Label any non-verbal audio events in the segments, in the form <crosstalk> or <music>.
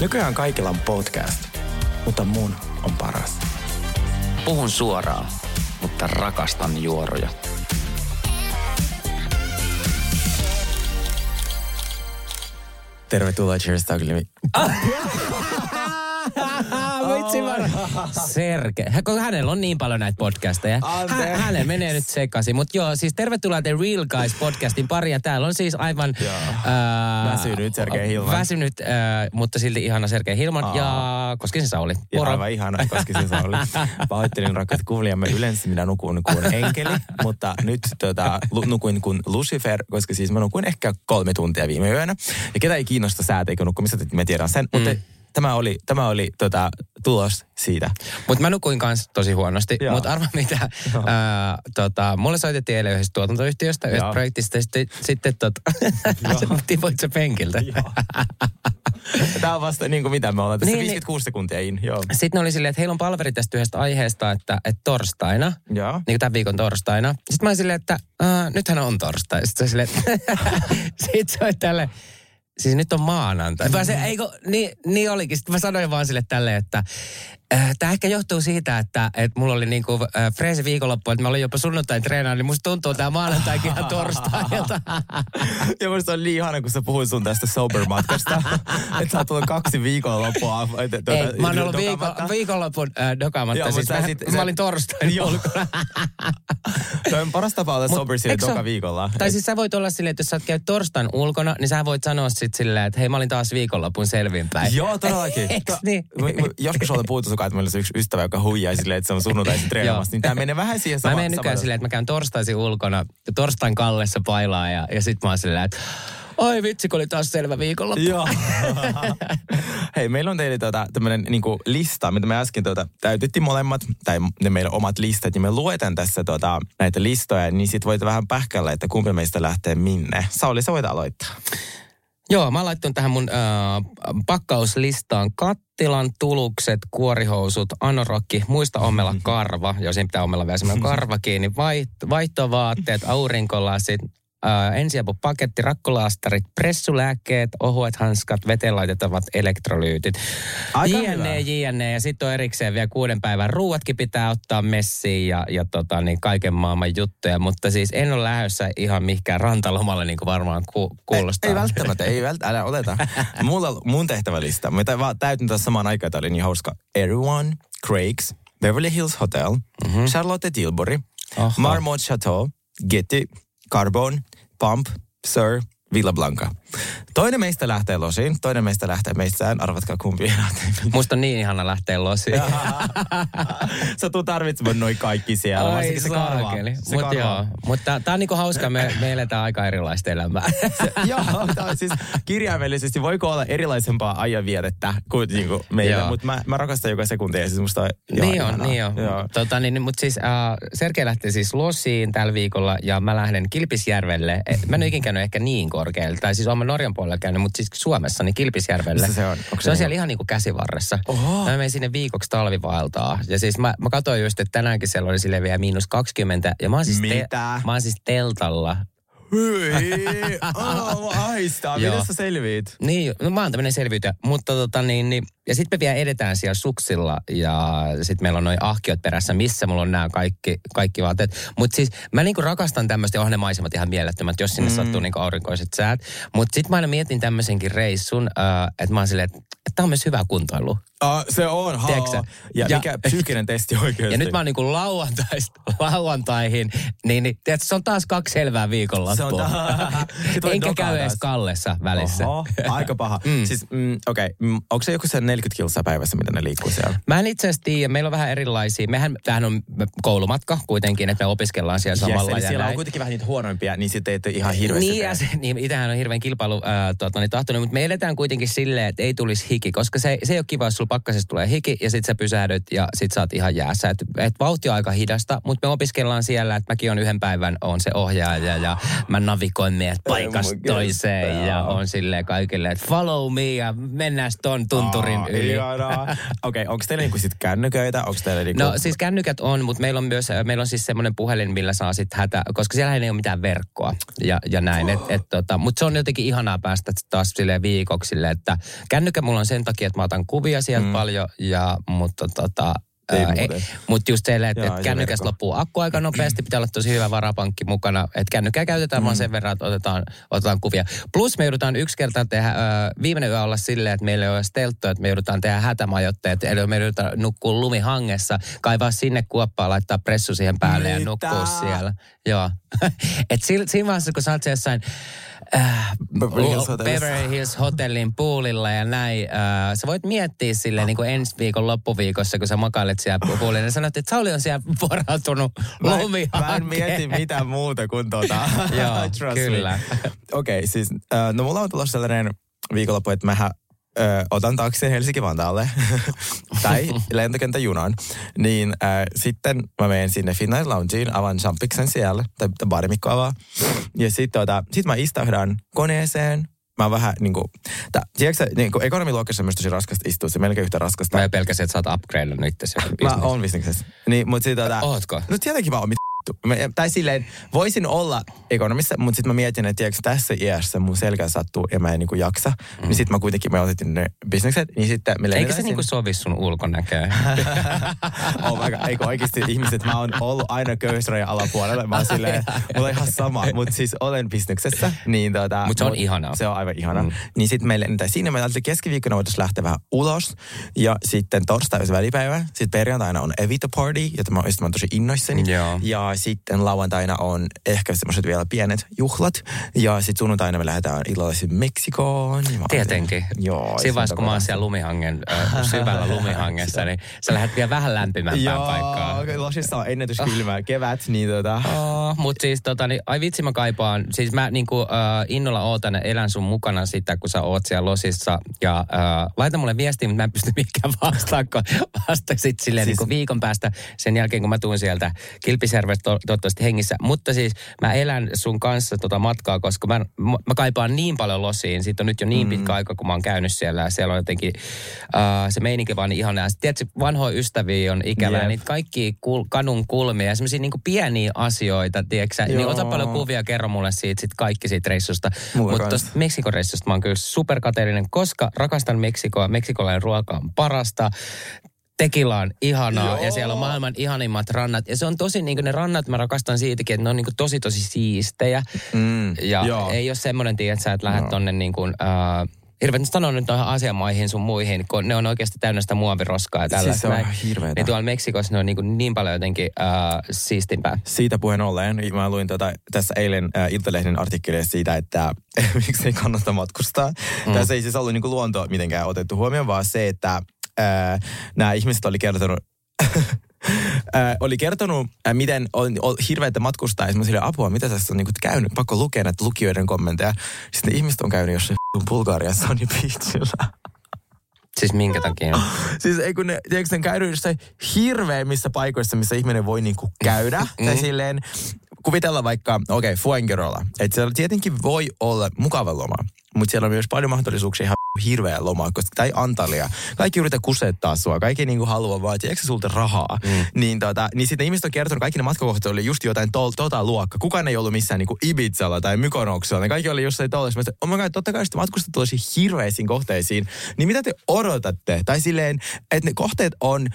Nykyään kaikilla on podcast, mutta mun on paras. Puhun suoraan, mutta rakastan juoroja. Tervetuloa Cheers Taglimi. <laughs> Vitsi vaan. Serge. Hän- kun Hänellä on niin paljon näitä podcasteja. Hänellä menee nyt sekaisin. Mutta joo, siis tervetuloa The Real Guys podcastin pari. Ja täällä on siis aivan... Ää, Väsynyt Sergei Hilman. Väsynyt, ää, mutta silti ihana Sergei Hilman. Aa. Ja Koskisen Sauli. Ja Moro. aivan ihana, koska se oli. Pahoittelin rakkaat kuulijamme. Yleensä minä nukun kuin enkeli, mutta nyt tota, nukuin kuin Lucifer, koska siis mä nukuin ehkä kolme tuntia viime yönä. Ja ketä ei kiinnosta sääteikö nukkumista, että mä tiedän sen. Mutta tämä oli, tämä oli tota, tulos siitä. Mutta mä nukuin kanssa tosi huonosti. Mutta arva mitä, ää, tota, mulle soitettiin eilen yhdestä tuotantoyhtiöstä, yhdestä Joo. projektista. Sitten, sitten tota, <laughs> <laughs> tipuit sä penkiltä. <laughs> Tämä on vasta niin kuin mitä me ollaan tässä Niin, niin, niin. 56 sekuntia in. Joo. Sitten ne oli silleen, että heillä on palveri tästä yhdestä aiheesta, että, että torstaina, Joo. niin kuin tämän viikon torstaina. Sitten mä olin silleen, että äh, nythän on torstai. Sitten se, silleen, sit se oli tälle, siis nyt on maanantai. Mä se, eikö, niin, niin olikin. Sitten mä sanoin vaan sille tälle, että tämä ehkä johtuu siitä, että, että mulla oli niinku äh, freesi viikonloppu, että mä olin jopa sunnuntain treenaan, niin musta tuntuu tämä maanantaikin ihan torstailta. <laughs> Ja musta on niin ihana, kun sä puhuit sun tästä sober-matkasta. <laughs> että sä oot tullut kaksi viikonloppua. Tuota, Ei, mä oon ollut dokamatta. viikonlopun äh, dokamatta. Joo, siis mä, sit- mä sä- olin torstain ulkona. <laughs> Toi on paras tapa olla sober sille se oo- viikolla. Tai siis sä voit olla silleen, että jos sä oot käynyt torstain ulkona, niin sä voit sanoa sit silleen, että hei mä olin taas viikonlopun selvinpäin. Joo, todellakin. Eiks To- niin? mä- mä- Joskus olen puhuttu sukaan, että meillä olisi yksi ystävä, joka huijaa silleen, että se on sunnuntaisin treenaamassa. niin tämä menee vähän siihen Mä samaan. menen nykyään silleen, että mä käyn torstaisin ulkona, ja torstain kallessa pailaa ja, ja sit mä oon silleen, että oi vitsi, kun oli taas selvä viikonloppu. Joo. <laughs> Hei, meillä on teille tota, tämmöinen niinku lista, mitä me äsken tota, täytettiin molemmat, tai ne meidän omat listat, ja me luetaan tässä tota, näitä listoja, niin sit voit vähän pähkällä, että kumpi meistä lähtee minne. Sauli, sä voit aloittaa. Joo, mä oon laittanut tähän mun äh, pakkauslistaan kattilan, tulukset, kuorihousut, anorokki, muista ommella <laughs> karva, jos siinä pitää ommella vielä semmoinen karva kiinni, vaihtovaatteet, aurinkolasit, äh, ensiapupaketti, rakkolaastarit, pressulääkkeet, ohuet hanskat, veteen laitettavat elektrolyytit. Aika JNE. JNE ja sitten on erikseen vielä kuuden päivän ruuatkin pitää ottaa messiin ja, ja tota, niin kaiken maailman juttuja, mutta siis en ole lähdössä ihan mihinkään rantalomalle niin kuin varmaan ku, kuulostaa. Ei, ei välttämättä, ei välttämättä, älä oleta. <laughs> Mulla, mun tehtävälista, mä vaan täytin tässä samaan aikaan, tää oli niin hauska. Everyone, Craig's, Beverly Hills Hotel, mm-hmm. Charlotte Tilbury, Oho. Marmot Chateau, Getty, Carbon, Pump, Sir, Villa Blanca. Toinen meistä lähtee losiin, toinen meistä lähtee meistään. Arvatkaa kumpi lähtee. Musta on niin ihana lähteä losiin. <laughs> Sä tuu tarvitsemaan noin kaikki siellä. Ai se karva. saakeli. Se Mut joo, mutta tää on niinku hauska, me, me eletään aika erilaista elämää. <laughs> Joo, tää on siis kirjaimellisesti voiko olla erilaisempaa ajanvietettä kuin niinku meillä, mutta mä, mä rakastan joka sekuntia. Siis musta on niin on, ihanaa. niin on. Joo. Tota, niin, mutta siis äh, Sergei lähtee siis losiin tällä viikolla ja mä lähden Kilpisjärvelle. Eh, Mä en ole ikinä käynyt ehkä niin korkealle, tai siis olen Norjan puolella käynyt, mutta siis Suomessa niin Kilpisjärvelle. Missä se on? Onko se on niinku- siellä ihan niin kuin käsivarressa. Oho. Mä menin sinne viikoksi talvivaeltaa. Ja siis mä, mä katsoin just, että tänäänkin siellä oli sille vielä miinus 20. Ja mä oon siis, Mitä? mä oon siis teltalla Hyi, <laughs> oh, aistaa. Miten sä selviit? Niin, no mä oon tämmöinen selviytyjä. Mutta tota niin, niin ja sitten me vielä edetään siellä suksilla ja sitten meillä on noin ahkiot perässä, missä mulla on nämä kaikki, kaikki vaatteet. Mutta siis mä niinku rakastan tämmöistä, ja onhan ne maisemat ihan mielettömät, jos sinne mm. sattuu niinku aurinkoiset säät. Mutta sitten mä aina mietin tämmöisenkin reissun, äh, että mä oon silleen, että tämä on myös hyvä kuntoilu. Uh, se on, haa. Ja, Ja- mikä psyykkinen testi oikeasti. Ja nyt mä oon niinku lauantaista lauantaihin, niin, niin tiedätkö, se on taas kaksi selvää viikonloppua. Se on ta- <laughs> Sit voi Enkä käy edes taas. kallessa välissä. Oho, aika paha. <laughs> mm. Siis, mm, okei, okay. mm, onko se joku sen 40 kilsaa päivässä, mitä ne liikkuu siellä. Mä en itse asiassa tiedä, meillä on vähän erilaisia. Mehän, tämähän on koulumatka kuitenkin, että me opiskellaan siellä samalla. Yes, ja siellä näin. on kuitenkin vähän niitä huonoimpia, niin sitten ei ihan hirveästi Niin, ja se, niin itähän on hirveän kilpailu äh, tuota, niin tahtoinen, mutta me eletään kuitenkin silleen, että ei tulisi hiki, koska se, se ei ole kiva, jos sulla pakkasesta tulee hiki ja sit sä pysähdyt ja sit sä oot ihan jäässä. Et, et vauhti on aika hidasta, mutta me opiskellaan siellä, että mäkin on yhden päivän on se ohjaaja ja mä navigoin meidät paikasta toiseen ja on silleen kaikille, että follow me ja mennään ton tunturin Aa, yli. <laughs> Okei, okay, onko teillä niinku sit kännyköitä? Onko teillä niinku... No siis kännykät on, mutta meillä on myös, äh, meillä on siis semmoinen puhelin, millä saa sitten hätä, koska siellä ei ole mitään verkkoa ja, ja näin. Et, et, tota, mutta se on jotenkin ihanaa päästä taas silleen viikoksi että kännykkä mulla on sen takia, että mä otan kuvia sieltä mm. paljon, ja, mutta tota, Ei mutta just se, että et ja kännykästä verkko. loppuu akku aika nopeasti, pitää olla tosi hyvä varapankki mukana. Että kännykkää käytetään mm. vaan sen verran, että otetaan, otetaan kuvia. Plus me joudutaan yksi kerta tehdä, äh, viimeinen yö olla silleen, että meillä ei ole stelttoa, että me joudutaan tehdä hätämajoitteet. Eli me joudutaan nukkua lumihangessa, kaivaa sinne kuoppaa, laittaa pressu siihen päälle ja Mitä? nukkua siellä. Joo. <laughs> Et siinä, siinä vaiheessa, kun sä oot siellä jossain äh, Beverly Hills Hotellissa. Beverly Hills Hotellin poolilla ja näin. Äh, sä voit miettiä silleen niin kuin ensi viikon loppuviikossa, kun sä makailet siellä <laughs> poolilla. Ja sanot, että Sauli on siellä varautunut lumihankeen. mä en mieti mitään muuta kuin tota. <laughs> Joo, <laughs> kyllä. Okei, okay, siis äh, no mulla on tulossa sellainen viikonloppu, että mähän ö, otan taksin Helsinki-Vantaalle <laughs> tai lentokenttäjunan, niin ö, sitten mä menen sinne Finnair Loungeen, avaan champiksen siellä, tai, baarimikko avaa. Ja sitten tota, sit mä istahdan koneeseen, mä vähän niinku, tää, tiedätkö sä, niinku ekonomiluokassa on myös tosi raskasta istua, se melkein yhtä raskasta. Mä pelkäsin, että sä oot upgradeannut joku Mä oon bisneksessä. Niin, mutta sit tota... Ootko? No tietenkin mä oon tai silleen, voisin olla ekonomissa, mutta sitten mä mietin, että tiedätkö, tässä iässä mun selkä sattuu ja mä en niinku jaksa. Mm. Niin sitten mä kuitenkin, mä otettiin ne bisnekset, niin sitten me Eikö se niinku sovi sun ulkonäköön? oh my God, eikö oikeasti ihmiset, mä oon ollut aina köyhyysrajan alapuolella. Mä oon silleen, mulla on ihan sama, mutta siis olen bisneksessä. Niin tota, Mut se on ihanaa. Se on aivan ihana. Mm. Niin sitten meille lennetään sinne. Me ajattelin keskiviikkona voitaisiin lähteä vähän ulos. Ja sitten torstai on se välipäivä. Sitten perjantaina on Evita Party, jota mä, mä oon tosi innoissani. Joo. Ja sitten lauantaina on ehkä semmoiset vielä pienet juhlat. Ja sitten sunnuntaina me lähdetään sinne Meksikoon. Tietenkin. ajattelin, Joo. Siinä vaiheessa, kun mä oon siellä lumihangen, äh, syvällä lumihangessa, niin sä lähdet vielä vähän lämpimämpään paikkaan. Joo, Losissa on ennätyskylmää kevät, niin tota... Oh, mutta siis tota, niin, ai vitsi mä kaipaan, siis mä niinku, äh, innolla ootan ja elän sun mukana sitä, kun sä oot siellä losissa. Ja äh, laita mulle viestiä, mutta mä en pysty mikään <laughs> vastaan, kun vasta sit silleen Siis- niinku viikon päästä sen jälkeen, kun mä tuun sieltä Kilpisjärvestä to, toivottavasti hengissä. Mutta siis mä elän sun kanssa tota matkaa, koska mä, mä, kaipaan niin paljon losiin. Siitä on nyt jo niin Mm. pitkä aika, kun mä oon käynyt siellä. Ja siellä on jotenkin äh, se meininki vaan niin. Ja sit, tiedätkö, vanhoja ystäviä on ikävää. Jep. Niitä kaikki kul, kadun kulmia ja semmoisia niinku pieniä asioita, tiedätkö? Niin ota paljon kuvia, kerro mulle siitä sit kaikki siitä reissusta. Mutta tuosta Meksikon reissusta mä oon kyllä superkateellinen, koska rakastan Meksikoa. Meksikolainen ruoka on parasta. Tekila on ihanaa Joo. ja siellä on maailman ihanimmat rannat. Ja se on tosi, niin kuin ne rannat mä rakastan siitäkin, että ne on niin kuin tosi tosi siistejä. Mm, Ja joo. ei ole semmoinen, tiedä, että sä et lähde Joo. tonne niin kuin, äh, hirveän sanoa nyt noihin asiamaihin sun muihin, kun ne on oikeasti täynnä sitä muoviroskaa ja tällaista. Siis se on hirveetä. Niin tuolla Meksikossa ne on niin, kuin niin paljon jotenkin äh, siistimpää. Siitä puheen ollen, mä luin tota, tässä eilen äh, Iltalehden artikkelia siitä, että <laughs> miksi ei kannata matkustaa. Mm. Tässä ei siis ollut niinku luonto mitenkään otettu huomioon, vaan se, että äh, nämä ihmiset oli kertonut, <laughs> äh, oli kertonut, äh, miten on, on hirveätä matkustaa. Ja silleen, apua, mitä tässä on niinku käynyt? Pakko lukea näitä lukijoiden kommentteja. Sitten ne ihmiset on käynyt jossain Bulgarian Sunny Beachillä. Siis minkä takia? <laughs> Siis ei kun ne, tiedätkö, ne käynyt jossain hirveimmissä paikoissa, missä ihminen voi niinku käydä. <laughs> tai silleen, kuvitella vaikka, okei, okay, Fuengirola. Että siellä tietenkin voi olla mukava loma, mutta siellä on myös paljon mahdollisuuksia ihan hirveä loma, koska, tai Antalya. Kaikki yrittää kusettaa sua, kaikki niinku haluaa vaan, tiedätkö sulta rahaa. Mm. Niin, tota, niin sitten ihmiset on kertonut, kaikki ne matkakohdat oli just jotain tol, tota luokka. Kukaan ei ollut missään niinku Ibizalla tai Mykonoksella. Ne kaikki oli jossain tollaisessa. Mä sanoin, oh my god, totta kai sitten matkustat tosi hirveisiin kohteisiin. Niin mitä te odotatte? Tai silleen, että ne kohteet on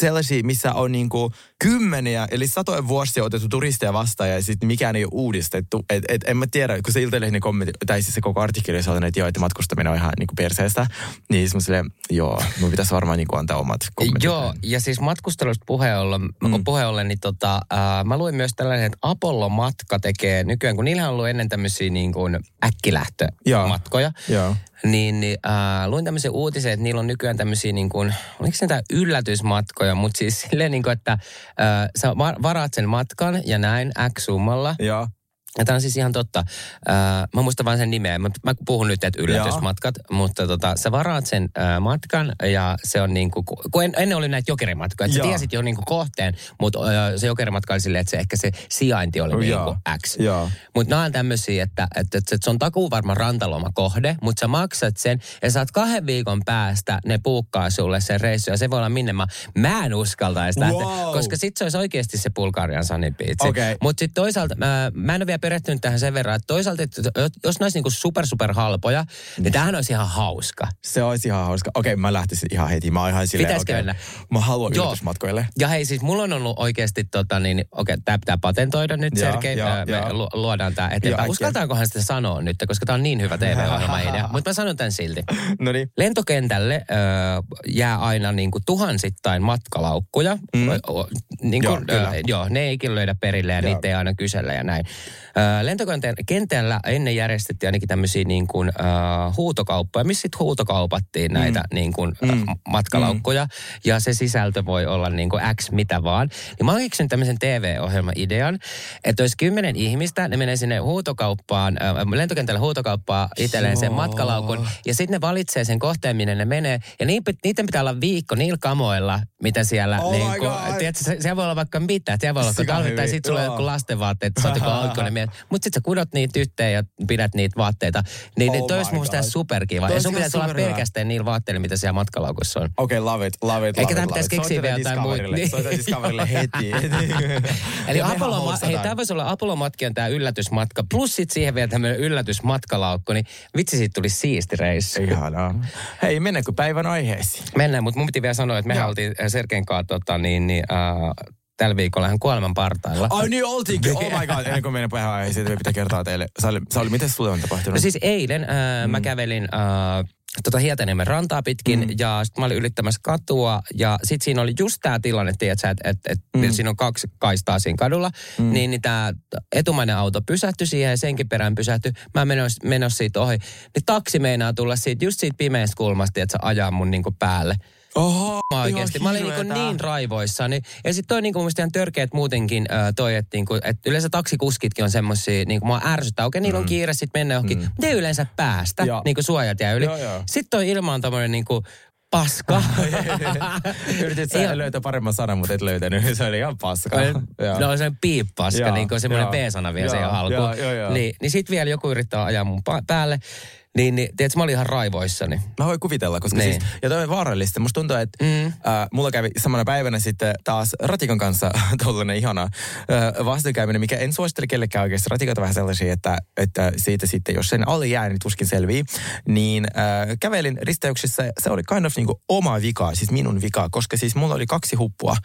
sellaisia, missä on niinku kymmeniä, eli satoja vuosia otettu turisteja vastaan ja sitten mikään ei ole uudistettu. Et, et, en mä tiedä, kun se Iltalehden kommentti, tai siis se koko artikkeli sanoi, että joo, että matkustaminen on ihan niinku perseestä. Niin semmoiselle, joo, mun pitäisi varmaan niin kuin antaa omat kommentit. Joo, ja siis matkustelusta puheen ollen, mm. puheen ollen niin tota, äh, mä luin myös tällainen, että Apollo-matka tekee nykyään, kun niillä on ollut ennen tämmöisiä niin kuin äkkilähtömatkoja, Joo. Niin, niin äh, luin tämmöisen uutisen, että niillä on nykyään tämmöisiä niin kuin, oliko se yllätysmatkoja, mutta siis silleen niin kuin, että äh, sä va- varaat sen matkan ja näin X summalla, Joo. Ja tämä on siis ihan totta. Äh, mä muistan vain sen nimeä. Mä, mä puhun nyt, että yllätysmatkat, mutta tota, sä varaat sen äh, matkan ja se on niin kuin, kun en, ennen oli näitä jokerimatkoja, että sä Joo. tiesit jo niin kuin kohteen, mutta äh, se jokerimatka oli silleen, että se ehkä se sijainti oli niin Joo. kuin X. Joo. Mutta nämä on tämmöisiä, että, että, että se on takuu varma rantalomakohde, mutta sä maksat sen ja saat kahden viikon päästä ne puukkaa sulle sen reissu ja se voi olla minne mä, mä en uskaltaisi lähteä, Wow. koska sit se olisi oikeasti se Bulgarian Sunny Beach. Okei. Mutta sitten toisaalta, mä, mä en ole vielä perehtynyt tähän sen verran, että toisaalta, että jos ne olisi niinku super super halpoja, niin tämähän olisi ihan hauska. Se olisi ihan hauska. Okei, mä lähtisin ihan heti. Mä oon ihan silleen, Pitäisikö okei, mennä? Mä haluan Joo. yllätysmatkoille. Ja hei, siis mulla on ollut oikeasti, tota, niin, okei, tämä pitää patentoida nyt, Joo, Sergei. joo, Ää, Me joo. lu- luodaan tämä Joo, eteenpäin. Uskaltaankohan sitä sanoa nyt, koska tämä on niin hyvä TV-ohjelma-idea. <laughs> Mutta mä sanon tämän silti. No niin. Lentokentälle ö, jää aina niin kuin tuhansittain matkalaukkuja. Mm. O- o- Niin Joo, kuin, kyllä. ö, joo, ne ei ikinä löydä perille ja Joo. niitä ei aina kysellä ja näin. Lentokentällä ennen järjestettiin ainakin tämmöisiä niin kuin, ö, huutokauppoja, missä sitten huutokaupattiin näitä niin kuin, Mm. matkalaukkuja. Ja se sisältö voi olla niin kuin X mitä vaan. Niin mä oon keksinyt tämmöisen TV-ohjelma-idean, että olisi kymmenen ihmistä, ne menee sinne huutokauppaan, ö, lentokentällä huutokauppaan itselleen sen matkalaukun. Ja sitten ne valitsee sen kohteen, minne ne menee. Ja niin, niiden pitää olla viikko niillä kamoilla, mitä siellä... Oh niin God. tiedätkö, se, siellä voi olla vaikka mitä. Siellä voi olla talvi, tai sitten sulla on joku lastenvaatteet, että sä oot joku <laughs> mies. Mutta sitten sä kudot niitä yhteen ja pidät niitä vaatteita. Niin, niin Oh toi olisi mun mielestä superkiva. Ja sun pitäisi olla pelkästään niillä vaatteilla, mitä siellä matkalaukussa on. Okei, okay, love it, love it, Eikä it, pitäisi keksiä vielä jotain Discoverylle, muita. Soita Discoverylle heti. <laughs> Eli Apollo, hei, tämä voisi olla Apollo-matki on tämä yllätysmatka, plus sitten siihen vielä tämmöinen yllätysmatkalaukku, niin vitsi siitä tuli siisti reissu. Ihanaa. Hei, mennäänkö päivän aiheisiin? Mennään, mutta mun piti vielä sanoa, että mehän Joo. oltiin Sergeen kanssa tota, niin, niin, äh, tällä viikolla hän kuoleman partailla. Ai niin oltiinkin, oh my god. Ennen kuin mennään päivän aiheisiin, me pitää kertoa teille. Sauli, Sauli miten sulle on tapahtunut? No siis eilen äh, mm. mä kävelin äh, tota Hietaniemen rantaa pitkin mm. ja sitten mä olin ylittämässä katua ja sitten siinä oli just tämä tilanne, että et, et, mm. siinä on kaksi kaistaa siinä kadulla, mm. niin, niin tämä etumainen auto pysähtyi siihen ja senkin perään pysähtyi. Mä menossa menos siitä ohi. Niin taksi meinaa tulla siitä, just siitä pimeästä kulmasta, että se ajaa mun niinku päälle. Oho, Mä oikeasti. Mä olin niin, niin raivoissani. Ja sitten toi niinku musta ihan törkeät muutenkin äh, toi, että niinku, et yleensä taksikuskitkin on semmosia, niinku mua ärsyttää. Okei, niillä on kiire sitten mennä johonkin. Mm. Ei yleensä päästä, Joo. niinku suojat jää yli. Joo, joo. Sitten toi ilma on tommonen niinku paska. <laughs> Yritit sä löytää paremman sanan, mutta et löytänyt. Se oli ihan paska. No se on piippaska, niin kuin semmoinen. B-sana vielä siihen alkuun. Niin, niin sit vielä joku yrittää ajaa mun päälle. Niin, niin tiedätkö, mä olin ihan raivoissani. Mä voin kuvitella, koska Niin. siis, ja toi on vaarallista. Musta tuntuu, että Mm. äh, mulla kävi samana päivänä sitten taas ratikan kanssa <laughs> tollanen ihana äh, vastoinkäyminen, mikä en suosittele kellekään oikeasti. Ratikat on vähän sellaisia, että, että siitä sitten, jos sen alle jää, niin tuskin selvii. Niin äh, kävelin risteyksessä, se oli kind of niinku oma vika, siis minun vika, koska siis mulla oli kaksi huppua,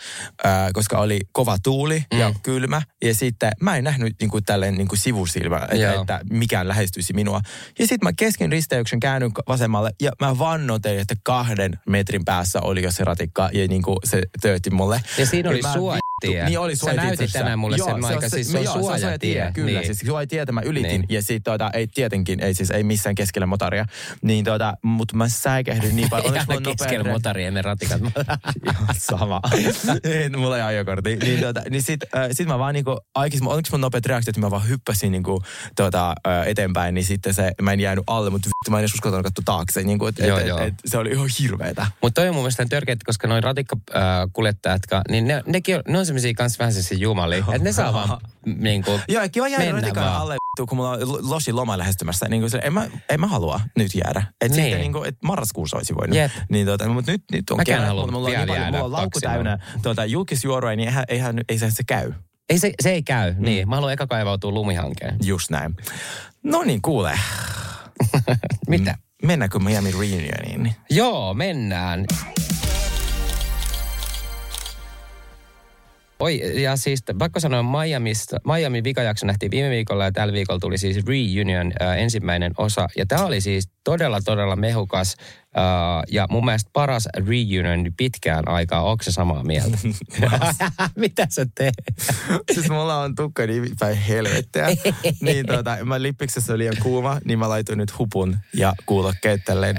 äh, koska oli kova tuuli mm. ja kylmä. Ja sitten mä en nähnyt niinku tälleen niinku sivusilmä, että, Joo. että mikään lähestyisi minua. Ja sitten mä kesken risteyksen käännyn vasemmalle ja mä vannotelin, että kahden metrin päässä oli jo se ratikka ja niin kuin se töötti mulle. Ja siinä oli Ja suojatie. vittu- Niin oli Sä suojatie näytit asiassa. tänään mulle sen se aika, siis se on joo, suojatie. Kyllä, Niin. siis suojatietä mä ylitin Niin. ja sitten tuota, ei tietenkin, ei siis ei missään keskellä motaria. Niin tuota, mutta mä säikähdin niin paljon. Onneksi mulla nopea keskellä motaria ne ratikat. <laughs> Ihan sama. Mulla ei ajokortti. Niin, tuota, niin sit, äh, sit mä vaan niinku, aikis, onneksi mun nopeat reaktiot, että mä vaan hyppäsin niinku, tuota, äh, eteenpäin, niin sitten se, mä en jäänyt alle, mutta vittu, mä en edes uskaltanut katsoa taakse. Niinku, et, Joo, et, joo. et, et, se oli ihan hirveetä. Mutta toi on mun mielestä törkeitä, koska noin ratikkakuljettajat, niin ne, nekin on, ne on semmosia kans vähän semmosia jumalia, että ne saa vaan niinku Joo, kiva jäädä vaan. alle, vittu, kun mulla on lo- losi loma lähestymässä. Niin kuin se, en, mä, en mä halua nyt jäädä. Et Niin. sitten niin kuin, et marraskuussa olisi voinut. Jep. Niin, tuota, mutta nyt, nyt on Mäkään kerran, mulla, mulla, on niin paljon, mulla on laukku täynnä tuota, julkisjuoroja, niin eihän, eihän, ei se, se käy. Ei se, se ei käy, mm. niin. Mä haluan eka kaivautua lumihankeen. Just näin. No niin, kuule. <laughs> Mitä? Mennäänkö Miami Reunioniin? Joo, mennään. Oi, ja siis pakko sanoa, Miamista, Miami vikajakso nähtiin viime viikolla ja tällä viikolla tuli siis Reunion äh, ensimmäinen osa. Ja tämä oli siis todella, todella mehukas äh, ja mun mielestä paras Reunion pitkään aikaa. Onko se samaa mieltä? <laughs> <laughs> Mitä sä teet? siis mulla on tukka niin päin helvettiä. <laughs> niin tota, mä lippiksessä oli liian kuuma, niin mä laitoin nyt hupun ja kuulokkeet tälleen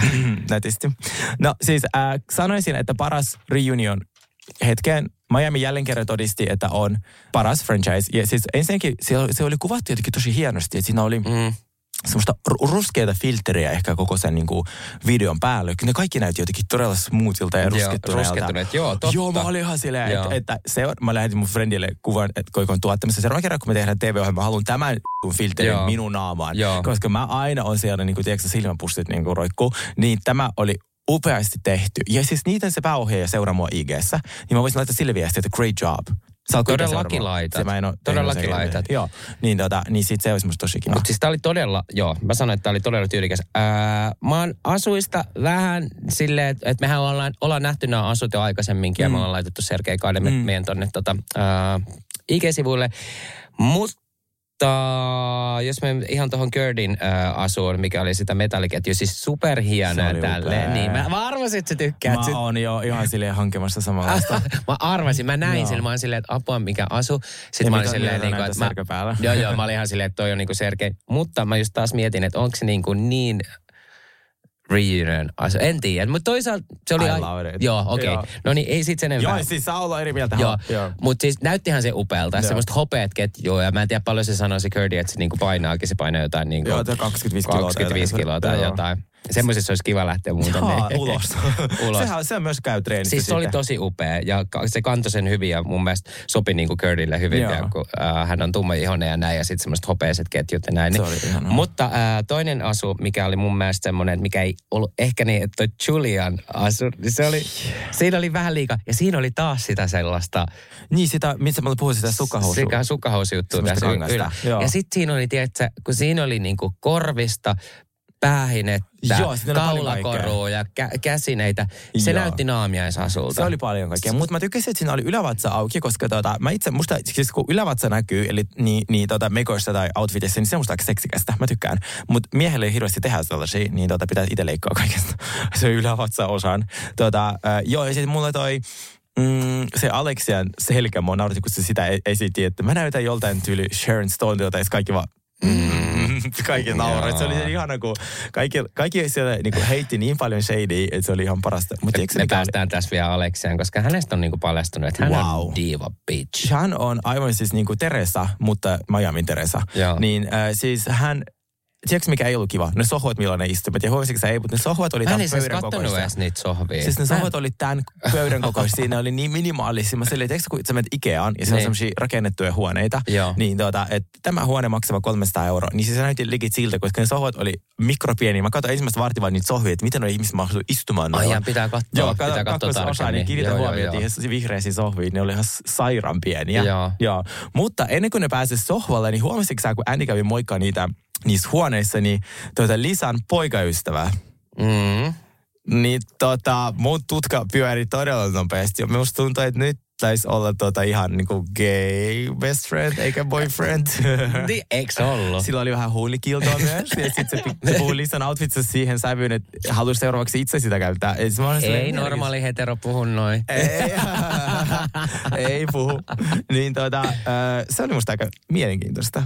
<clears throat> nätisti. No siis äh, sanoisin, että paras reunion hetkeen Miami jälleen kerran todisti, että on paras franchise. Ja siis ensinnäkin se oli, se oli kuvattu jotenkin tosi hienosti, että siinä oli... Mm semmoista ruskeita filtteriä ehkä koko sen niin kuin videon päälle. Ne kaikki näytti jotenkin todella smoothilta ja ruskettuneelta. Ruskettuneet, joo, totta. Joo, mä olin ihan silleen, että, että se, mä lähetin mun friendille kuvan, että koikon tuottamassa. Seuraavan kerran, kun me tehdään TV-ohjelma, mä haluan tämän <laughs> filterin joo. minun naamaan. Joo. Koska mä aina on siellä, niin kuin, tiedätkö, silmäpussit niin kuin roikkuu. Niin tämä oli upeasti tehty. Ja siis niiden se pääohjaaja seuraa mua ig niin mä voisin laittaa sille viestiä, että great job. Todellakin laitat. Se mä en ole, Todellakin laitat. Joo, niin, tota, niin sit se olisi musta tosi kiva. Mutta siis tää oli todella, joo, mä sanoin, että tää oli todella tyylikäs. Ää, mä oon asuista vähän silleen, että et mehän ollaan, ollaan nähty nämä asut jo aikaisemminkin mm. ja me ollaan laitettu Sergei Kaiden mm. meidän tonne tota, ää, IG-sivuille. Mutta mutta jos me ihan tuohon Gerdin äh, asuun, mikä oli sitä metalliketju, siis superhienoa tälle. Niin, mä, mä arvasin, että sä tykkäät. Mä oon jo ihan silleen hankemassa samanlaista. <laughs> mä arvasin, mä näin sille, mä oon silleen, että apua mikä asu. Sitten ja mä olin silleen, niin kuin, että mä, joo, joo, mä olin ihan silleen, että toi on niin kuin Sergei. Mutta mä just taas mietin, että onko se niin, kuin niin reunion asia. En tiedä, mutta toisaalta se oli... I love it. Joo, okei. Okay. No niin, ei sit sen enempää. Joo, siis saa olla eri mieltä. Joo, joo. mutta siis näyttihän se upealta. Joo. Semmoista hopeat ketjua ja mä en tiedä paljon se sanoi se Curdy, että se niinku painaakin, se painaa jotain niinku... Joo, 25 kiloa. 25 kiloa tai jotain. Semmoisessa olisi kiva lähteä muuten. Jaa, ulos. <laughs> ulos. Sehän, se on myös käy treenissä Siis se oli tosi upea ja se kantoi sen hyvin ja mun mielestä sopi niinku Curdylle hyvin, ja, kun äh, hän on tumma ihonen ja näin ja sitten semmoiset hopeiset ketjut ja näin. Se oli ihanaa. Mutta äh, toinen asu, mikä oli mun mielestä semmoinen, mikä ei ollut ehkä niin, että Julian asu, niin se oli, siinä oli vähän liikaa. Ja siinä oli taas sitä sellaista... Niin sitä, missä mä puhuin sitä sukkahousu. Sitä sukkahousujuttua tässä. Ja sitten siinä oli, tiedätkö, kun siinä oli niinku korvista, päähinettä, Joo, kaulakorua ja kä- käsineitä. Se Joo. näytti naamiaisasulta. Se oli paljon kaikkea. Mutta mä tykkäsin, että siinä oli ylävatsa auki, koska tota, mä itse, musta, siis kun ylävatsa näkyy, eli niin, niin tota, mekoissa tai outfitissa, niin se on musta aika seksikästä. Mä tykkään. Mutta miehelle ei hirveästi tehdä sellaisia, niin tota, pitää itse leikkaa kaikesta. <laughs> se ylävatsa osaan. Tota, äh, joo, ja sitten mulle toi, Mm, se Alexian selkä mua nauratti, kun se sitä esitti, että mä näytän joltain tyyli Sharon Stone, jota kaikki vaan Mm. <laughs> kaikki nauroivat. Se oli ihana, kun kaikki, kaikki siellä niin kuin heitti niin paljon shadea, että se oli ihan parasta. Mutta me päästään oli? tässä vielä Alekseen, koska hänestä on niin kuin paljastunut, että hän wow. on diva bitch. Hän on aivan siis niin kuin Teresa, mutta Miami Teresa. Joo. Niin äh, siis hän Tiedätkö mikä ei ollut kiva? Ne sohvat, milloin ne istuivat. Ja huomasitko sä ei, mutta ne sohvat oli tämän pöydän kokoisia. edes niitä sohvia. Siis ne sohvat oli tämän pöydän kokoisia. Siinä oli niin minimaalisia. Mä silleen, tiedätkö kun sä menet Ikeaan ja siellä on niin. semmoisia rakennettuja huoneita. Joo. Niin tuota, että tämä huone maksava 300 euroa. Niin siis se näytti ligit siltä, koska ne sohvat oli mikropieniä. Mä katsoin ensimmäistä vartin niitä sohvia, että miten ne ihmiset mahtuu istumaan. Ai pitää katsoa. Joo, pitää katsoa tarkemmin. Niin kiinnitä huomioon niihin vihreisiin sohviin. Ne oli ihan sairaan pieniä. Joo. Joo. Mutta ennen kuin ne pääsivät sohvalle, niin huomasitko sä, kun Andy kävi moikkaa niitä niissä huoneissa, niin tuota Lisan poikaystävä. Mm. Niin tota, mun tutka pyöri todella nopeasti. Ja minusta tuntuu, että nyt taisi olla tota ihan niinku gay best friend, eikä boyfriend. <laughs> niin, eikö ollut? Sillä oli vähän huulikiltoa <laughs> myös. ja sitten se, se puhui Lisan outfitissa siihen sävyyn, että halusi seuraavaksi itse sitä käyttää. Ei, ei normaali hetero puhu noin. ei, <laughs> ei puhu. Niin tota, se oli musta aika mielenkiintoista.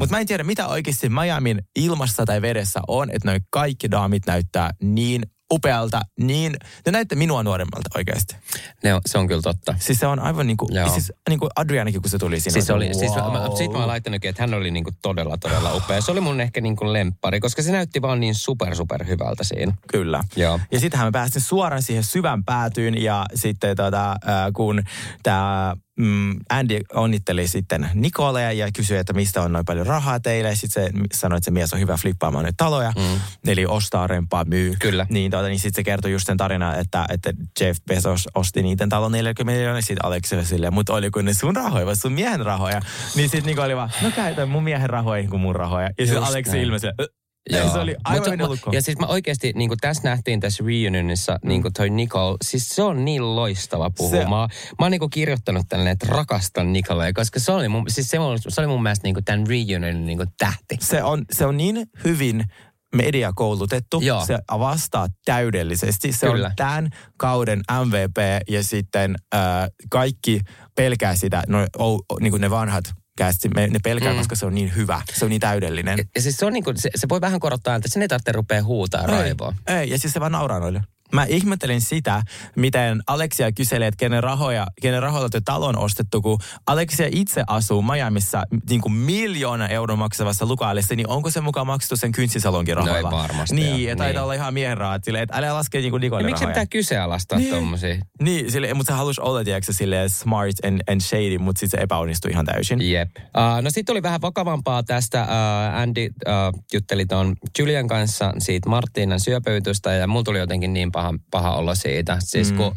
Mutta mä en tiedä, mitä oikeasti Miamin ilmassa tai vedessä on, että noin kaikki daamit näyttää niin upealta, niin ne näytte minua nuoremmalta oikeasti. Ne on, se on kyllä totta. Siis se on aivan niin kuin, siis niin kuin Adrianakin, kun se tuli siinä. Siis, oli, siis wow. mä, sit mä oon laittanutkin, että hän oli niin kuin todella, todella upea. Se oli mun ehkä niin kuin lemppari, koska se näytti vaan niin super, super hyvältä siinä. Kyllä. Joo. Ja sittenhän me päästiin suoraan siihen syvän päätyyn ja sitten tota, kun tämä mm, Andy onnitteli sitten Nikolea ja kysyi, että mistä on noin paljon rahaa teille. Sitten se sanoi, että se mies on hyvä flippaamaan nyt taloja. Mm. Eli ostaa, rempaa, myy. Kyllä. Niin, tuota, niin sitten se kertoi just sen tarinan, että, että Jeff Bezos osti niiden talon 40 miljoonaa. Sitten Alex oli silleen, mutta oliko ne sun rahoja vai sun miehen rahoja? Niin sitten Niko oli vaan, no käytän mun miehen rahoja kuin mun rahoja. Ja sitten Alex ilmesi, Ja se oli aivan Mut- lukkoon. Ja siis mä oikeasti, niin kuin tässä nähtiin tässä reunionissa, niin kuin toi Nicole, siis se on niin loistava puhumaan. Mä, mä oon niin kuin kirjoittanut tänne, että rakastan Nicolea, koska se oli mun, siis se, oli- se oli mun mielestä niin kuin tämän reunionin niin kuin tähti. se on, se on niin hyvin mediakoulutettu. Joo. Se vastaa täydellisesti. Se Kyllä. on tämän kauden MVP ja sitten äh, kaikki pelkää sitä, no, o, o, niin kuin ne vanhat kästi, me, ne pelkää, mm. koska se on niin hyvä. Se on niin täydellinen. Ja siis se, on niin kuin, se, se voi vähän korottaa, että sen ei tarvitse rupea huutaa raivoa. Ei, ei, ja siis se vaan nauraa noille. Mä ihmettelin sitä, miten Aleksia kyselee, että kenen, rahoja, kenen rahoilla te talon ostettu, kun Aleksia itse asuu Miamiissa niin kuin miljoona euron maksavassa lukaalissa, niin onko se mukaan maksettu sen kynsisalonkin No ei rahoilla? varmasti Niin, ja taitaa Niin. olla ihan miehen rahat silleen, että älä laske niin Nikolle Ja miksi pitää kyseenalaistaa niin. tommosia? Niin, sille, mutta se halusi olla, tiedätkö, silleen smart and, and shady, mutta sitten se epäonnistui ihan täysin. Jep. Uh, no sitten oli vähän vakavampaa tästä. Uh, Andy uh, jutteli tuon Julian kanssa siitä Martinan syöpöytystä ja mulla tuli jotenkin niin paha, paha olo siitä. Siis mm. kun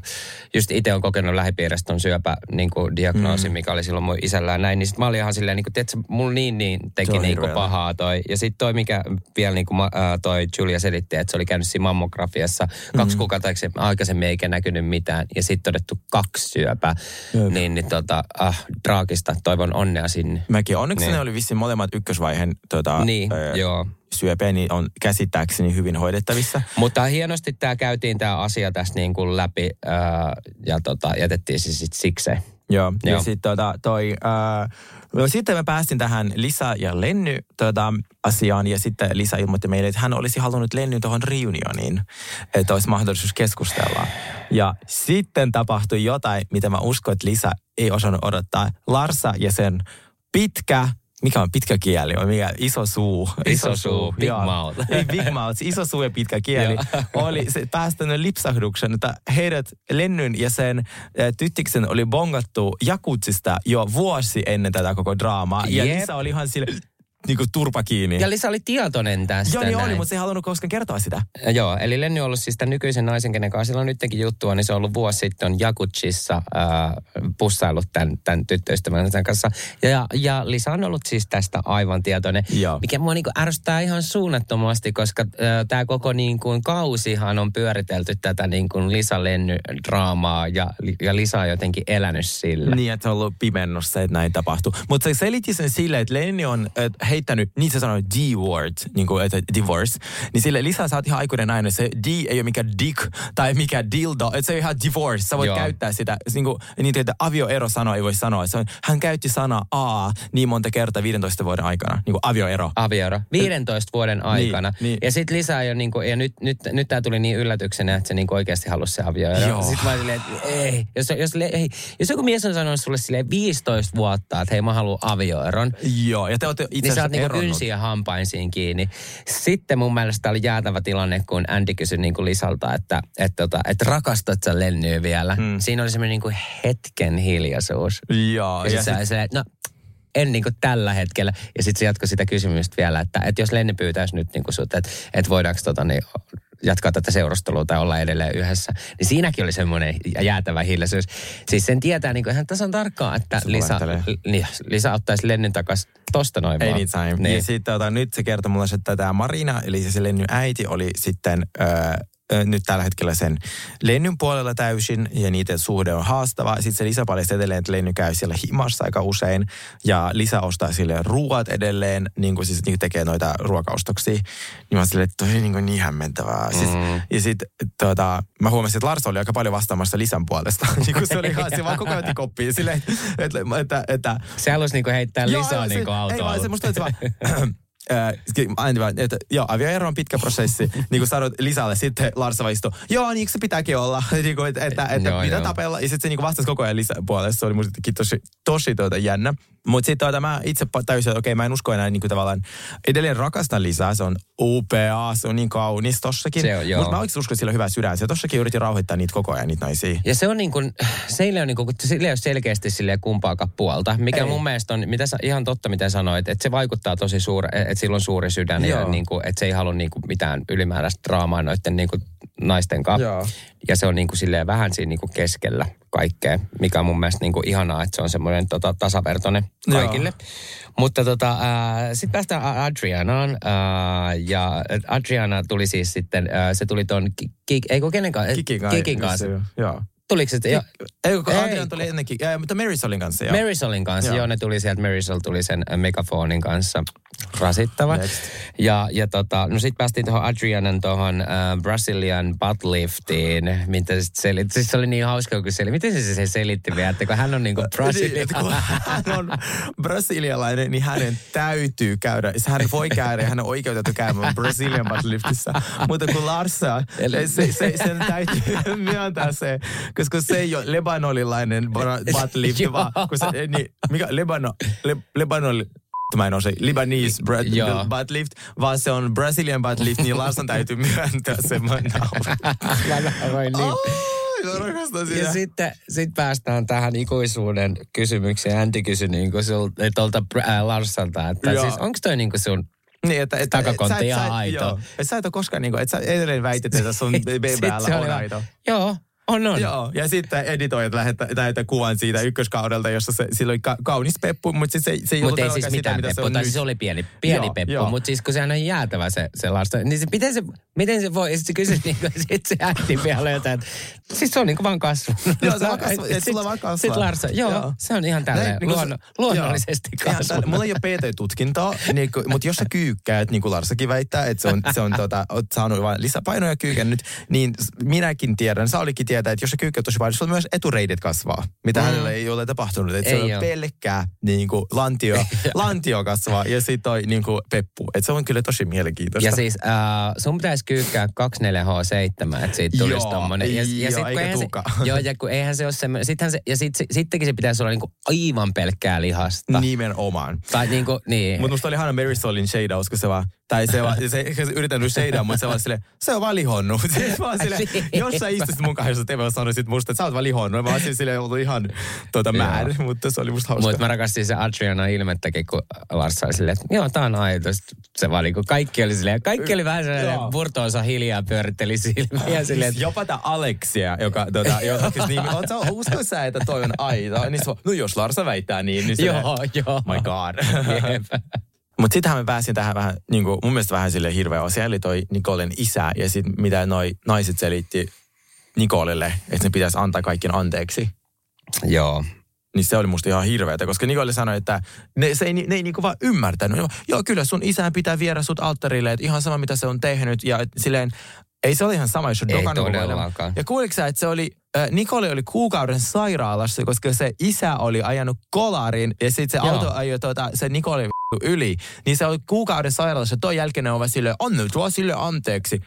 just itse on kokenut lähipiiristä ton syöpä niin kuin diagnoosi, mm. mikä oli silloin mun isällä ja näin, niin sit mä olin ihan silleen, niin kuin, tiedätkö, mulla niin, niin teki on niin kuin pahaa toi. Ja sitten toi, mikä vielä niin kuin, uh, toi Julia selitti, että se oli käynyt siinä mammografiassa kaksi Mm. kuukautta aikaisemmin- eikä näkynyt mitään. Ja sitten todettu kaksi syöpää. Jep. Niin, niin tota, ah, draagista, toivon onnea sinne. Mäkin. Onneksi Niin. ne oli vissiin molemmat ykkösvaiheen tota, Niin, ö, joo. Syöpeä, niin on käsittääkseni hyvin hoidettavissa. Mutta hienosti tämä käytiin tämä asia tässä niin kuin läpi ää, ja tota, jätettiin se sitten sikseen. Joo, ja Joo. sitten tota, toi, ää, no sitten mä päästin tähän Lisa ja Lenny tota, asiaan, ja sitten Lisa ilmoitti meille, että hän olisi halunnut Lenny tuohon reunioniin, että olisi mahdollisuus keskustella. Ja sitten tapahtui jotain, mitä mä uskon, että Lisa ei osannut odottaa. Larsa ja sen pitkä mikä on pitkä kieli? On mikä? Iso suu. Iso suu, big joo. mouth. Ei big mouth, iso suu ja pitkä kieli. <laughs> oli se päästänyt lipsahduksen, että heidät Lennyn ja sen äh, tyttiksen oli bongattu jakutsista jo vuosi ennen tätä koko draamaa. Ja Jep. Lisa oli ihan sille niin kuin turpa kiinni. Ja Lisa oli tietoinen tästä Joo, niin oli, näin. mutta se ei halunnut koskaan kertoa sitä. Ja Joo, eli Lenny on ollut siis tämän nykyisen naisen, kenen kanssa sillä on nytkin juttua, niin se on ollut vuosi sitten Jakutsissa äh, pussaillut tämän, tämän tyttöystävänsä kanssa. Ja, ja, Lisa on ollut siis tästä aivan tietoinen, Joo. mikä mua niinku ärsyttää ihan suunnattomasti, koska äh, tämä koko niin kuin kausihan on pyöritelty tätä niin kuin Lisa-Lenny-draamaa ja, ja Lisa on jotenkin elänyt sillä. Niin, että on ollut pimennossa, että näin tapahtuu. Mutta se selitti sen silleen, että Lenny on äh, heittänyt, niin se sanoi D-word, niin kuin, että divorce. Niin sille Lisa, sä oot ihan aikuinen nainen. Se D ei ole mikä dick tai mikä dildo, että se on ihan divorce. Sä voit Joo. käyttää sitä. Niin kuin, niin että avioero sanoa ei voi sanoa. Se on, hän käytti sanaa A niin monta kertaa 15 vuoden aikana. Niin kuin avioero. avioero 15 vuoden aikana. Niin, niin. Ja sitten lisää jo, niinku, ja nyt, nyt, nyt tämä tuli niin yllätyksenä, että se niinku oikeasti halusi se avioero. Joo. Sitten mä olin että ei. Jos, jos, ei. jos joku mies on sanonut sulle silleen 15 vuotta, että hei mä haluan avioeron, Joo, ja te olette itse niin oot niinku kynsiä hampain siinä kiinni. Sitten mun mielestä oli jäätävä tilanne, kun Andy kysyi niinku Lisalta, että et, tota, et rakastat sä Lennyä vielä. Mm. Siinä oli semmoinen niinku hetken hiljaisuus. Joo, Ja, ja sit, se, no en niinku tällä hetkellä. Ja sitten se jatkoi sitä kysymystä vielä, että, että jos Lenni pyytäisi nyt niinku sut, että, että voidaanko tota, niin, jatkaa tätä seurustelua tai olla edelleen yhdessä, niin siinäkin oli semmoinen jäätävä hiljaisuus. Siis sen tietää niinku ihan tasan tarkkaan, että Lisa, li, Lisa ottaisi Lennin takas tosta noin vaan. Anytime. Niin. Niin. Ja sitten tota, nyt se kertoi mulle, että tämä Marina, eli se, se Lennyn äiti, oli sitten öö, nyt tällä hetkellä sen Lennyn puolella täysin, ja niiden suhde on haastava. Sitten se Lisa paljasti edelleen, että Lenny käy siellä himassa aika usein, ja Lisa ostaa sille ruuat edelleen, niin kuin siis niin kuin tekee noita ruokaostoksia. Niin mä silleen, että toi niin, kuin niin hämmentävää. Siis, Mm. Ja sitten tota, mä huomasin, että Lars oli aika paljon vastaamassa Lisan puolesta. <laughs> niin kuin se oli ihan, se vaan koko ajan koppiin silleen, että, että, että Se halusi niinku heittää Joo, Lisaa joo, se- niinku Ei vaan, se musta että vaan, <laughs> Vaan, että joo, avioero on pitkä prosessi. <laughs> niin kuin sanoit Lisalle, sitten Lars vaan istui, joo, niin se pitääkin olla. <laughs> niin kuin, että, että, että Joo, mitä joo. tapella. Ja sitten se niin kuin vastasi koko ajan Lisa puolesta. Se oli musta tosi, tosi tuota jännä. Mutta sitten tuota, mä itse täysin, että okei, mä en usko enää niin kuin tavallaan, edelleen rakastan Lisaa. Se on upea, se on niin kaunis tossakin. Se. Mutta mä oikeasti uskon, että sillä on hyvä sydän. Se tossakin yritti rauhoittaa niitä koko ajan, niitä naisia. Ja se on niin kuin, sillä ei ole, niin kuin, sillä ei ole selkeästi silleen kumpaakaan puolta, mikä Ei. mun mielestä on, mitä sä, ihan totta mitä sanoit, että se vaikuttaa tosi suuri, että sillä on suuri sydän ja Joo. niin kuin, että se ei halua niin kuin mitään ylimääräistä draamaa noiden niin kuin naisten kanssa. Joo. Ja se on niin kuin silleen vähän siinä niin kuin keskellä kaikkea, mikä on mun mielestä niin kuin ihanaa, että se on semmoinen tota, tasavertoinen Joo. kaikille. Mutta tota, sitten päästään Adrianaan. Ää, ja Adriana tuli siis sitten, ää, se tuli ton, Kik, ei kun kenen kanssa? Kikin kanssa. Kikin kanssa. Joo. Tuliko se? Jo, Ei, kun Adrian tuli ennenkin, ja, mutta Marisolin kanssa. Joo. Marisolin kanssa, Joo. joo. ne tuli sieltä, Marisol tuli sen äh, megafonin kanssa rasittava. Next. Ja, ja tota, no sitten päästiin tuohon Adrianan tuohon äh, Brazilian butt liftiin, mitä sit selitti. Siis se oli niin hauska, kun se miten se, se selitti vielä, että kun hän on niinku Niin, että kun hän on brasilialainen, niin hänen täytyy käydä. Siis Hän voi käydä ja hän on oikeutettu käymään Brazilian butt-liftissä. Mutta kun Larsa, Eli- se, se, sen täytyy myöntää se, koska se ei ole lebanolilainen butt-lift, <laughs> vaan kun se, niin, mikä Lebano, le, Lebanoli, mä en osaa, Libanese Joo. butt lift, vaan se on Brazilian butt lift, niin Larsan täytyy <laughs> myöntää se. Mä niin. Ja sitten sit päästään tähän ikuisuuden kysymykseen. Antti kysyi sul, tuolta äh, Larsalta, että Joo. siis onko toi niinku sun Niin, että, että Takakontti et et- ihan et- aito. Joo, että sä et ole koskaan, niin kuin, että sä edelleen väitit, että sun <laughs> BBL on aito. Joo, on on. Joo, ja sitten editoijat lähettää kuvan siitä ykköskaudelta, jossa se, sillä oli ka, kaunis peppu, mutta siis se, se ei Mutta ollut ei siis sitä, mitään mitä se peppu, tai siis se oli pieni, pieni Joo, peppu, joo. mutta siis kun sehän on jäätävä se, se Larsa, niin se, miten, se, miten se voi, ja sitten se kysyi niin kuin, <laughs> sit se äiti vielä jotain, että siis se on niin kuin vaan kasvanut. <laughs> Joo, se vaan kasva- et sulla vaan kasvaa. Sitten Larsa, joo, Joo. se on ihan tälleen Näin, niin luonno, luonnollisesti kasvanut. tällä- Mulla ei ole PT-tutkintoa, niin, kuin- mutta jos sä kyykkäät, niin kuin Larsakin väittää, että se on, se on tota, oot saanut vain lisäpainoja kyykännyt, niin minäkin tiedän, Saulikin tietää, että jos sä kyykkäät tosi paljon, sulla myös etureidet kasvaa, mitä mm. hänelle ei ole tapahtunut. Että se Ei on oo. pelkkää niin kuin lantio, <laughs> lantio kasvaa ja sitten toi niin kuin peppu. Että se on kyllä tosi mielenkiintoista. Ja siis äh, sun pitäisi kyykkää 24H7, että siitä tulisi Joo, tommonen. Ja, joo, ja sit, kun eikä eihän se, <laughs> joo, ja kun eihän se ole semmoinen, sittenhän se, ja sit, se- sittenkin se pitäisi olla niinku aivan pelkkää lihasta. Nimenomaan. Tai niinku, niin. Mutta musta oli ihana Marisolin shadeaus, kun se vaan, tai se, vaan, se, se yrittänyt shadeaa, mutta se vaan sille, se on vaan lihonnut. <laughs> Siis vaan sille, jos sä istuisit mun kanssa TV sanoisit musta, että sä oot vaan lihonnut. Mä olisin sille ollut ihan tota, mad, mutta se oli musta hauska. Mutta mä rakastin se Adriana ilmettäkin, kun Lars oli silleen, että joo, tää on aito. Sit Se vaan niinku, kaikki oli silleen, kaikki oli vähän sellainen Joo. purtoosa hiljaa pyöritteli silmiä silleen, että Jopa tämä Aleksia, joka tota, <laughs> johonkin niin, oot sä, usko sä, että toi on aito? Niin se, no jos Larsa väittää niin, niin se, joo, joo. my god. <laughs> Mutta sittenhän me pääsin tähän vähän, niin kuin, mun mielestä vähän sille hirveä osia, eli toi Nikolen isä ja sitten mitä noi naiset selitti Nikolelle, että ne pitäisi antaa kaikkien anteeksi. Joo. Niin se oli musta ihan hirveätä, koska Nikolle sanoi, että ne, se ei, ne ei niinku vaan ymmärtänyt. Joo, kyllä sun isän pitää viedä sut alttarille, että ihan sama mitä se on tehnyt. Ja et silleen, ei se ole ihan sama, jos on Ei todellakaan. Ja kuuliko sä, että se oli, äh, Nikole oli kuukauden sairaalassa, koska se isä oli ajanut kolarin ja sitten se Joo. auto ajoi tota, se Nikole yli. Niin se oli kuukauden sairaalassa, toi jälkeen ne ovat silleen, anna tuo sille anteeksi.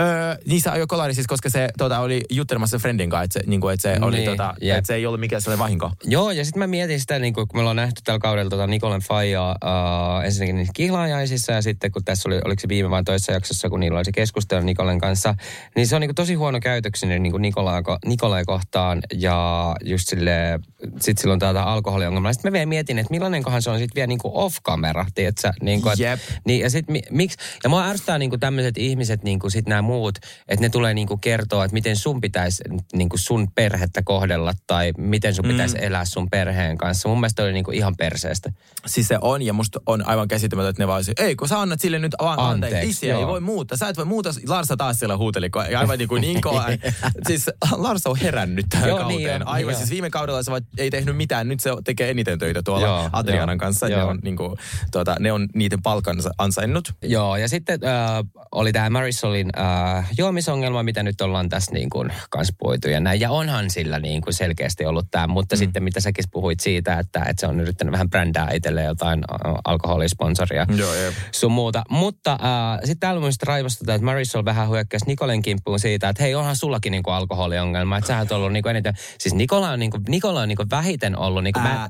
Öö, niin se ajoi kolari siis, koska se tota, oli juttelemassa friendin kanssa, että se, niin kuin, että se, oli, Niin, tota, jep. että se ei ollut mikään sellainen vahinko. Joo, ja sitten mä mietin sitä, niin kun me ollaan nähty tällä kaudella tota Nikolen Faijaa uh, ensinnäkin niissä kihlaajaisissa, ja sitten kun tässä oli, oliko se viime vai toisessa jaksossa, kun niillä oli se keskustelu Nikolen kanssa, niin se on niin kuin tosi huono käytöksinen niin kuin Nikolaa, Nikolaa kohtaan, ja just sille, sit silloin tätä alkoholiongelmaa. Sitten mä vielä mietin, että millainenkohan se on sitten vielä niin kuin off-camera, tiedätkö? Niin kuin, Jep. niin, ja sit mi, miksi, ja mua ärsyttää niinku tämmöiset ihmiset, niinku sit nämä muut, että ne tulee niinku kertoa, että miten sun pitäisi niinku sun perhettä kohdella tai miten sun pitäisi Mm. elää sun perheen kanssa. Mun mielestä oli niinku ihan perseestä. Siis se on, ja musta on aivan käsittämätöntä, että ne vaan se, ei kun sä annat sille nyt vaan anteeksi. Anteeksi, ei joo. voi muuta. Sä et voi muuta. Larsa taas siellä huuteli, kun aivan niin kuin <laughs> niin siis Larsa on herännyt tähän Joo, kauteen. niin on, aivan, niin siis viime kaudella se ei tehnyt mitään. Nyt se tekee eniten töitä tuolla Joo, Adrianan joo, kanssa. Ne joo. on, niin kuin, tuota, ne on niiden palkansa ansainnut. Joo, ja sitten äh, oli tämä Marisolin äh, juomisongelma, mitä nyt ollaan tässä niin kuin kans puitu ja näin. Ja onhan sillä niin kuin selkeästi ollut tämä, mutta mm. sitten mitä säkin puhuit siitä, että, että se on yrittänyt vähän brändää itselleen jotain äh, alkoholisponsoria. Joo, jep. sun muuta. Mutta äh, sitten täällä mun sitten raivostutaan, että Marisol vähän hyökkäsi Nikolen kimppuun siitä, että hei, onhan sullakin niinku alkoholiongelma. Että sä oot ollut niinku eniten, siis Nikola on, niinku, Nikola on niinku vähiten ollut niinku Ää. mä, äh,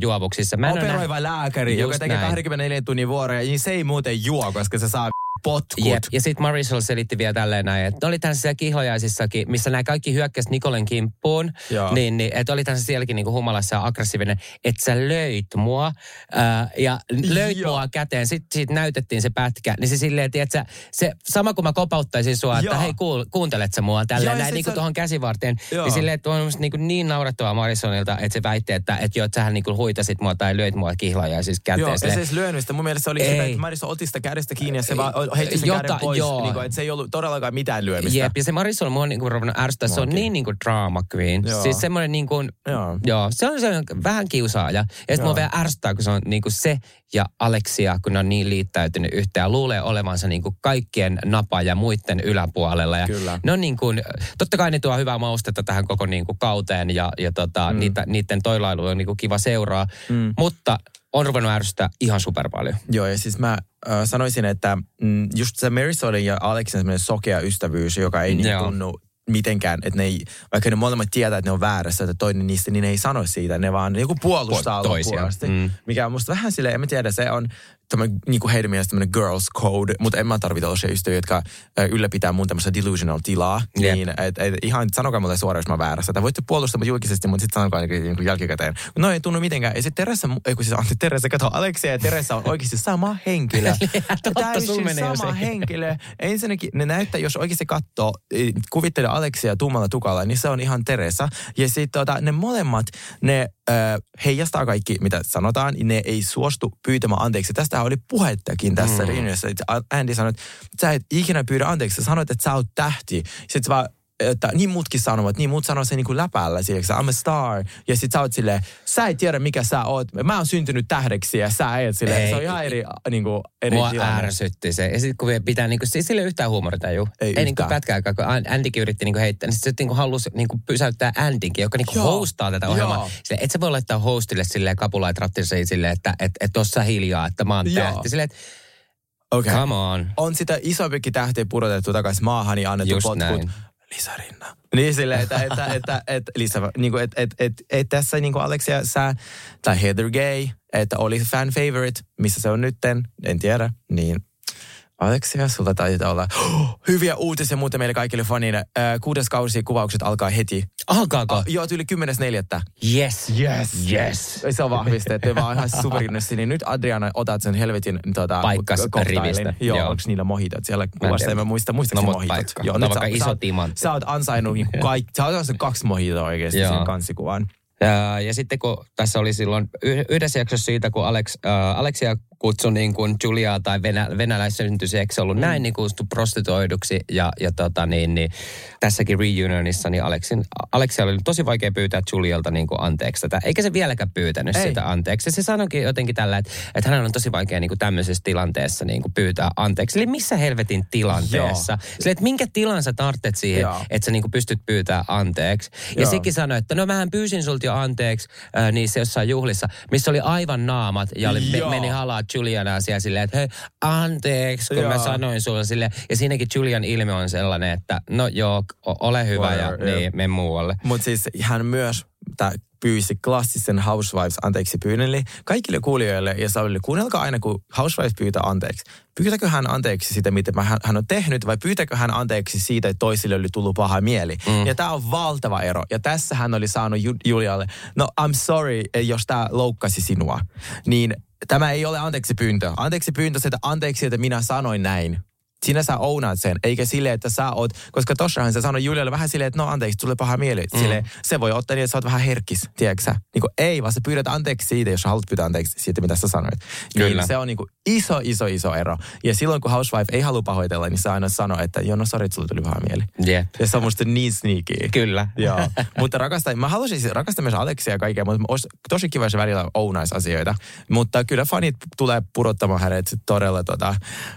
juovuksissa. Mä Operoiva lääkäri, Just joka tekee näin. 24 tunnin vuoroja, niin se ei muuten juo, koska se saa potkut. Jep. Ja sitten Marisol selitti vielä tälleen näin, että oli tässä kihlajaisissakin, missä nämä kaikki hyökkäs Nikolen kimppuun, Joo. niin, niin että oli tässä sielläkin niinku humalassa ja aggressiivinen, että sä löit mua ää, ja löit Joo. mua käteen. Sitten siitä näytettiin se pätkä, niin se silleen, että se sama kuin mä kopauttaisin sua, että Joo. hei kuul, kuuntelet sä mua tälleen Joo, näin sit niinku sä- tuohon käsivarteen. Joo. Niin silleen, että on niinku niin naurettavaa Marisonilta, että se väitti, että, että joo, että sähän niinku huitasit mua tai löit mua kihlajaisissa käteen. Joo, ja se ei siis lyönyt sitä. Mun mielestä se oli Ei. sitä, että Marisol otti sitä kädestä kiinni ja se vaan heitti sen Jota- käden pois. joo. Niin kuin, että se ei ollut todellakaan mitään lyömistä. Jep, ja se Marisol mua on niinku ruvennut ärsyttää. Se on Muakin. niin niinku drama queen. Joo. Siis semmoinen niinku, Joo. joo, se on, se vähän kiusaaja. Ja sitten mua vielä ärsyttää, kun se on niinku se ja Alexia, kun ne on niin liittäytynyt yhteen ja luulee olevansa niinku kaikkien napa ja muiden yläpuolella. Ja Kyllä. Ne on niin kuin, totta kai ne tuo hyvää maustetta tähän koko niinku kauteen ja, ja tota, mm. niitä, niiden toilailu on niinku kiva seuraa. Mm. Mutta on ruvennut ärsyttää ihan super paljon. Joo, ja siis mä äh, sanoisin, että mm, just se Marisolin ja Alexin semmoinen sokea ystävyys, joka ei niin tunnu mitenkään, että ne ei, vaikka ne molemmat tietää, että ne on väärässä, että toinen niistä, niin ne ei sano siitä, ne vaan joku puolustaa Puol- toisiaan. Mm. Mikä on musta vähän silleen, en mä tiedä, se on tämmöinen, niin kuin heidän mielestä tämmöinen girls code, mutta en mä tarvitse tällaisia ystäviä, jotka ylläpitää mun tämmöistä delusional tilaa. Jep. Niin, et, et, ihan sanokaa mulle suoraan, jos mä väärässä. Tai voitte puolustaa mut julkisesti, mutta sitten sanokaa niin, kuin jälkikäteen. No ei tunnu mitenkään. Ja sitten Teressa, ei kun siis Antti Teressa, kato Aleksia ja Teressa on oikeasti sama henkilö. <laughs> Jo sama henkilö. Ensinnäkin ne näyttää, jos oikeasti katsoo, kuvittelee Aleksia tummalla tukalla, niin se on ihan Teresa. Ja sitten tota, ne molemmat, ne heijastaa kaikki, mitä sanotaan. Ne ei suostu pyytämään anteeksi. Tästä oli puhettakin tässä mm. reunionissa. Andy sanoi, että sä et ikinä pyydä anteeksi. Sä sanoit, että sä oot tähti. Sitten vaan että niin muutkin sanovat, niin muut sanoo sen niin kuin läpällä, silleksi, I'm a star. Ja sit sä oot silleen, sä et tiedä mikä sä oot. Mä oon syntynyt tähdeksi ja sä et silleen. Ei. Se on ihan eri, niin kuin, eri Mua tilanne. ärsytti se. Ja sitten kun pitää, niinku, siis sille yhtään huumoritaju. Ei Ei niinku yhtään. pätkääkään, kun An- Andykin yritti niinku heittää, niin sitten se niinku halusi niinku pysäyttää Andykin, joka niinku Joo. hostaa tätä Joo. ohjelmaa. Sille, et sä voi laittaa hostille silleen kapulait rattiin silleen, että et, et tossa hiljaa, että mä oon tähti. Silleen, että Okay. come on. On sitä isompikin tähtiä pudotettu takaisin maahan ja annettu Just potkut. näin. Lisa Rinna. Niin silleen, että, että, että, että, Lisa, niin kuin, että, että, että, että tässä niin kuin Alexia, sä, tai Heather Gay, että oli fan favorite, missä se on nytten, en tiedä, niin Alexia, sulla taitaa olla hyviä uutisia muuten meille kaikille fanille. Äh, kuudes kausi kuvaukset alkaa heti. Alkaako? Ah, joo, yli 10.4. Yes. Yes. Yes. Se on vahvistettu. Mä oon ihan superinnossi. Niin nyt Adriana, otat sen helvetin tota, Paikkas kohtailin. rivistä. Joo, Joo. onko niillä mohitot? Siellä kuvasta tiedä. en mä muista, No, muistaakseni mut mohitot. paikka. Joo, No, vaikka sä, iso timantti. Sä oot ansainnut <laughs> niin kaikki, sä oot ansainnut kaksi mohitoa oikeasti Joo. siihen kanssikuvan. Ja, ja sitten kun tässä oli silloin yhdessä jaksossa siitä, kun Alex, äh, Alexia kutsui niin kuin Juliaa tai venä, venäläissyntyseksi ollut mm. näin niin kutsuttu prostituoiduksi. Ja, ja tota niin, niin, tässäkin reunionissa niin Alexin, Alexia oli tosi vaikea pyytää Julialta niin kuin anteeksi tätä. Eikä se vieläkään pyytänyt Ei. Sitä anteeksi. Ja se sanoikin jotenkin tällä, että, että hänellä on tosi vaikea niin kuin tämmöisessä tilanteessa niin kuin pyytää anteeksi. Eli missä helvetin tilanteessa? Sille, että minkä tilan sä tarvitset siihen, Joo. että sä niin kuin pystyt pyytää anteeksi. Ja Joo. sekin sanoi, että no mähän pyysin sulta jo anteeksi äh, niissä jossain juhlissa, missä oli aivan naamat ja oli, Joo. meni halaa Juliana siellä silleen, että hei, anteeksi, kun mä Joo. sanoin sulle sille. Ja siinäkin Julian ilme on sellainen, että no joo, ole hyvä ja Whatever, joo. niin, mene muualle. Mutta siis hän myös tää, pyysi klassisen Housewives anteeksi pyynnölle kaikille kuulijoille ja Saulille, kuunnelkaa aina, kun Housewives pyytää anteeksi. Pyytäkö hän anteeksi siitä, mitä hän, on tehnyt, vai pyytäkö hän anteeksi siitä, että toisille oli tullut paha mieli? Mm. Ja tämä on valtava ero. Ja tässä hän oli saanut Ju- Julialle, no I'm sorry, jos tämä loukkasi sinua. Niin tämä ei ole anteeksi pyyntö. Anteeksi pyyntö että anteeksi, että minä sanoin näin. Sinä sä ounaat sen, eikä sille, että sä oot, koska tossahan se sanoi Julialle vähän silleen, että no anteeksi, tulee paha mieli. Mm. Sille, se voi ottaa niin, että sä oot vähän herkis, tiedätkö sä? Niin kuin, ei, vaan sä pyydät anteeksi siitä, jos sä haluat pyytää anteeksi siitä, mitä sä sanoit. Kyllä. Niin se on niin kuin iso, iso, iso ero. Ja silloin, kun housewife ei halua pahoitella, niin se aina sanoo, että joo, no että sulle tuli paha mieli. Jep. Ja se on musta niin sneaky. Kyllä. Joo, <laughs> mutta rakastan, mä haluaisin siis rakastaa myös Aleksia ja kaikkea, mutta olisi tosi kiva, jos välillä ounaisi asioita. Mutta kyllä fanit tulee pudottamaan hänet todella tota,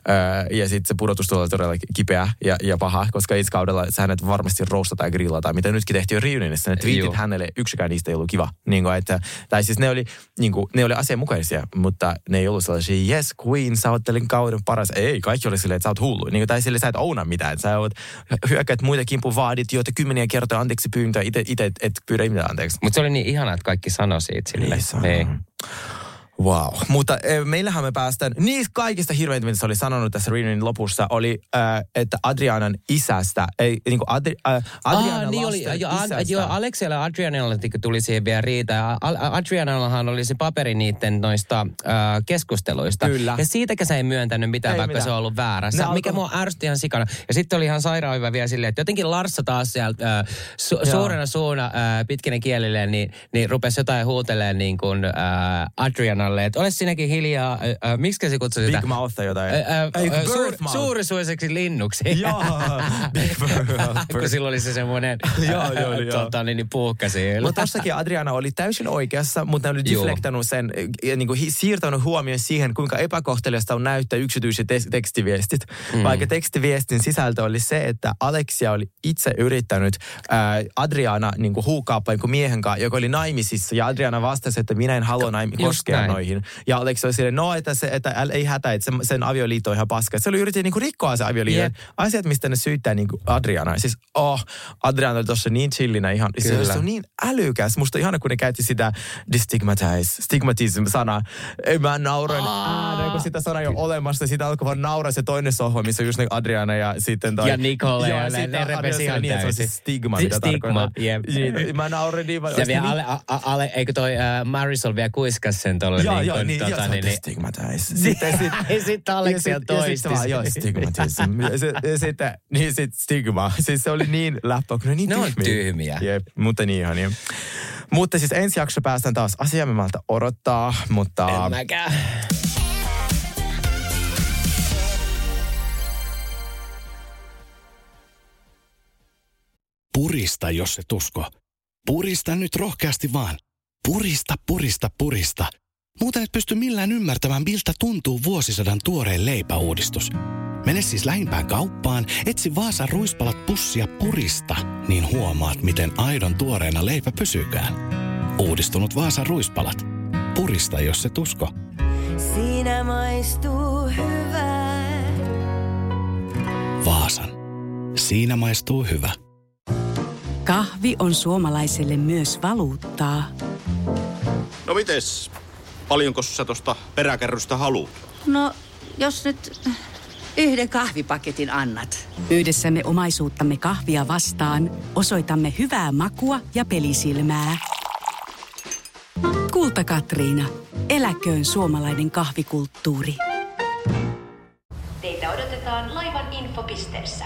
öö, ja sitten se pudotus tulee todella kipeä ja, ja paha, koska ensi kaudella se hänet varmasti roustataan ja grillataan, mitä nytkin tehtiin reunionissa. Ne tweetit Joo. hänelle, yksikään niistä ei ollut kiva. Niin kuin, että, tai siis ne oli, niin kuin, ne oli asianmukaisia, mutta ne ei ollut sellaisia, yes queen, sä oot kauden paras. Ei, kaikki oli silleen, että sä oot hullu. Niin kuin, tai silleen, sä et ouna mitään. Sä oot, hyökkäät muita kimpun vaadit, joita kymmeniä kertoja anteeksi pyyntöä, itse et, et pyydä mitään anteeksi. Mutta se oli niin ihana, että kaikki sanoi siitä sille. Sanoo. Niin. Wow. Mutta e, meillähän me päästään, niistä kaikista hirveintä, mitä se oli sanonut tässä reunionin lopussa, oli, äh, että Adrianan isästä, ei niin kuin Adri, äh, Adrianan ah, niin oli, jo, isästä. joo, Aleksella ja Adrianalla tuli siihen vielä riitä. Al- Adrianallahan oli se paperi niiden noista äh, keskusteluista. Kyllä. Ja siitäkään se ei myöntänyt mitään, Ei vaikka mitään. se on ollut väärässä. Ne Mikä alkoi- mua ärsytti ihan sikana. Ja sitten oli ihan sairaan hyvä vielä silleen, että jotenkin Larssa taas sieltä äh, su- Joo. suurena suuna äh, pitkinen kielilleen, niin, niin rupesi jotain huuteleen niin kuin äh, Adrianalle, että ole sinäkin hiljaa. Äh, äh, miksi se kutsui sitä? Big Mouth tai jotain. Äh, äh, Ei, äh, suur, suurisuiseksi linnuksi. Joo, Big. <laughs> Kun silloin oli se semmoinen <laughs> Joo, joo, joo. <laughs> tota, niin, niin siellä. Mutta tossakin Adriana oli täysin oikeassa, mutta ne oli Joo. deflektannut sen, niin kuin siirtänyt huomioon siihen, kuinka epäkohteliasta on näyttää yksityiset te- tekstiviestit. Mm. Vaikka tekstiviestin sisältö oli se, että Aleksia oli itse yrittänyt ää, Adriana niin kuin huukaappa niin kuin miehen kanssa, joka oli naimisissa, ja Adriana vastasi, että minä en halua naim- Just koskea näin. Noihin. Ja Aleksia oli silleen, no, että, se, että äl- ei hätä, että sen, sen avioliitto on ihan paska. Se oli yrittänyt niin kuin rikkoa se avioliitto. Jep. Asiat, mistä ne syyttää niin kuin Adriana. Siis, oh, Adriana oli tuossa niin chillinä ihan. Se, Kyllä. se on niin älykäs. Musta ihana, kun ne käytti sitä destigmatize, stigmatism-sanaa. Ei mä nauroin ääneen, kun sitä sanaa ei ole olemassa. Sitä alkoi vaan nauraa se toinen sohva, missä just ne Adriana ja sitten toi... Ja Nicole ja ne- sitten ne repesi ihan niin, se on se stigma, Sti- mitä stigma, tarkoittaa. jep. Niin, Mä naurin niin paljon. Ja vielä niin- Ale, Ale, eikö toi äh, Marisol vielä kuiskas sen tolle Joo, niin joo, niin, tota, joo, se on niin, niin, destigmatize. <laughs> Sitten, sit, sitten ja sit toisti vaan, Joo, stigmatism. Ja sitten, niin sit stigma. Siis se oli niin läppä, kun ne on niin Ne on tyhmiä. Jep, mutta niin ihania. Mutta siis ensi jakso päästään taas asiammalta odottaa, mutta... En mäkään. Purista, jos se tusko. Purista nyt rohkeasti vaan. Purista, purista, purista. Muuten et pysty millään ymmärtämään, miltä tuntuu vuosisadan tuoreen leipäuudistus. Mene siis lähimpään kauppaan, etsi Vaasan ruispalat pussia purista, niin huomaat, miten aidon tuoreena leipä pysykään. Uudistunut Vaasan ruispalat. Purista, jos se tusko. Siinä maistuu hyvää. Vaasan. Siinä maistuu hyvä. Kahvi on suomalaiselle myös valuuttaa. No mites? Paljonko sä tosta peräkärrystä haluat? No, jos nyt yhden kahvipaketin annat. Yhdessämme omaisuuttamme kahvia vastaan osoitamme hyvää makua ja pelisilmää. Kulta Katriina. Eläköön suomalainen kahvikulttuuri. Teitä odotetaan laivan infopisteessä.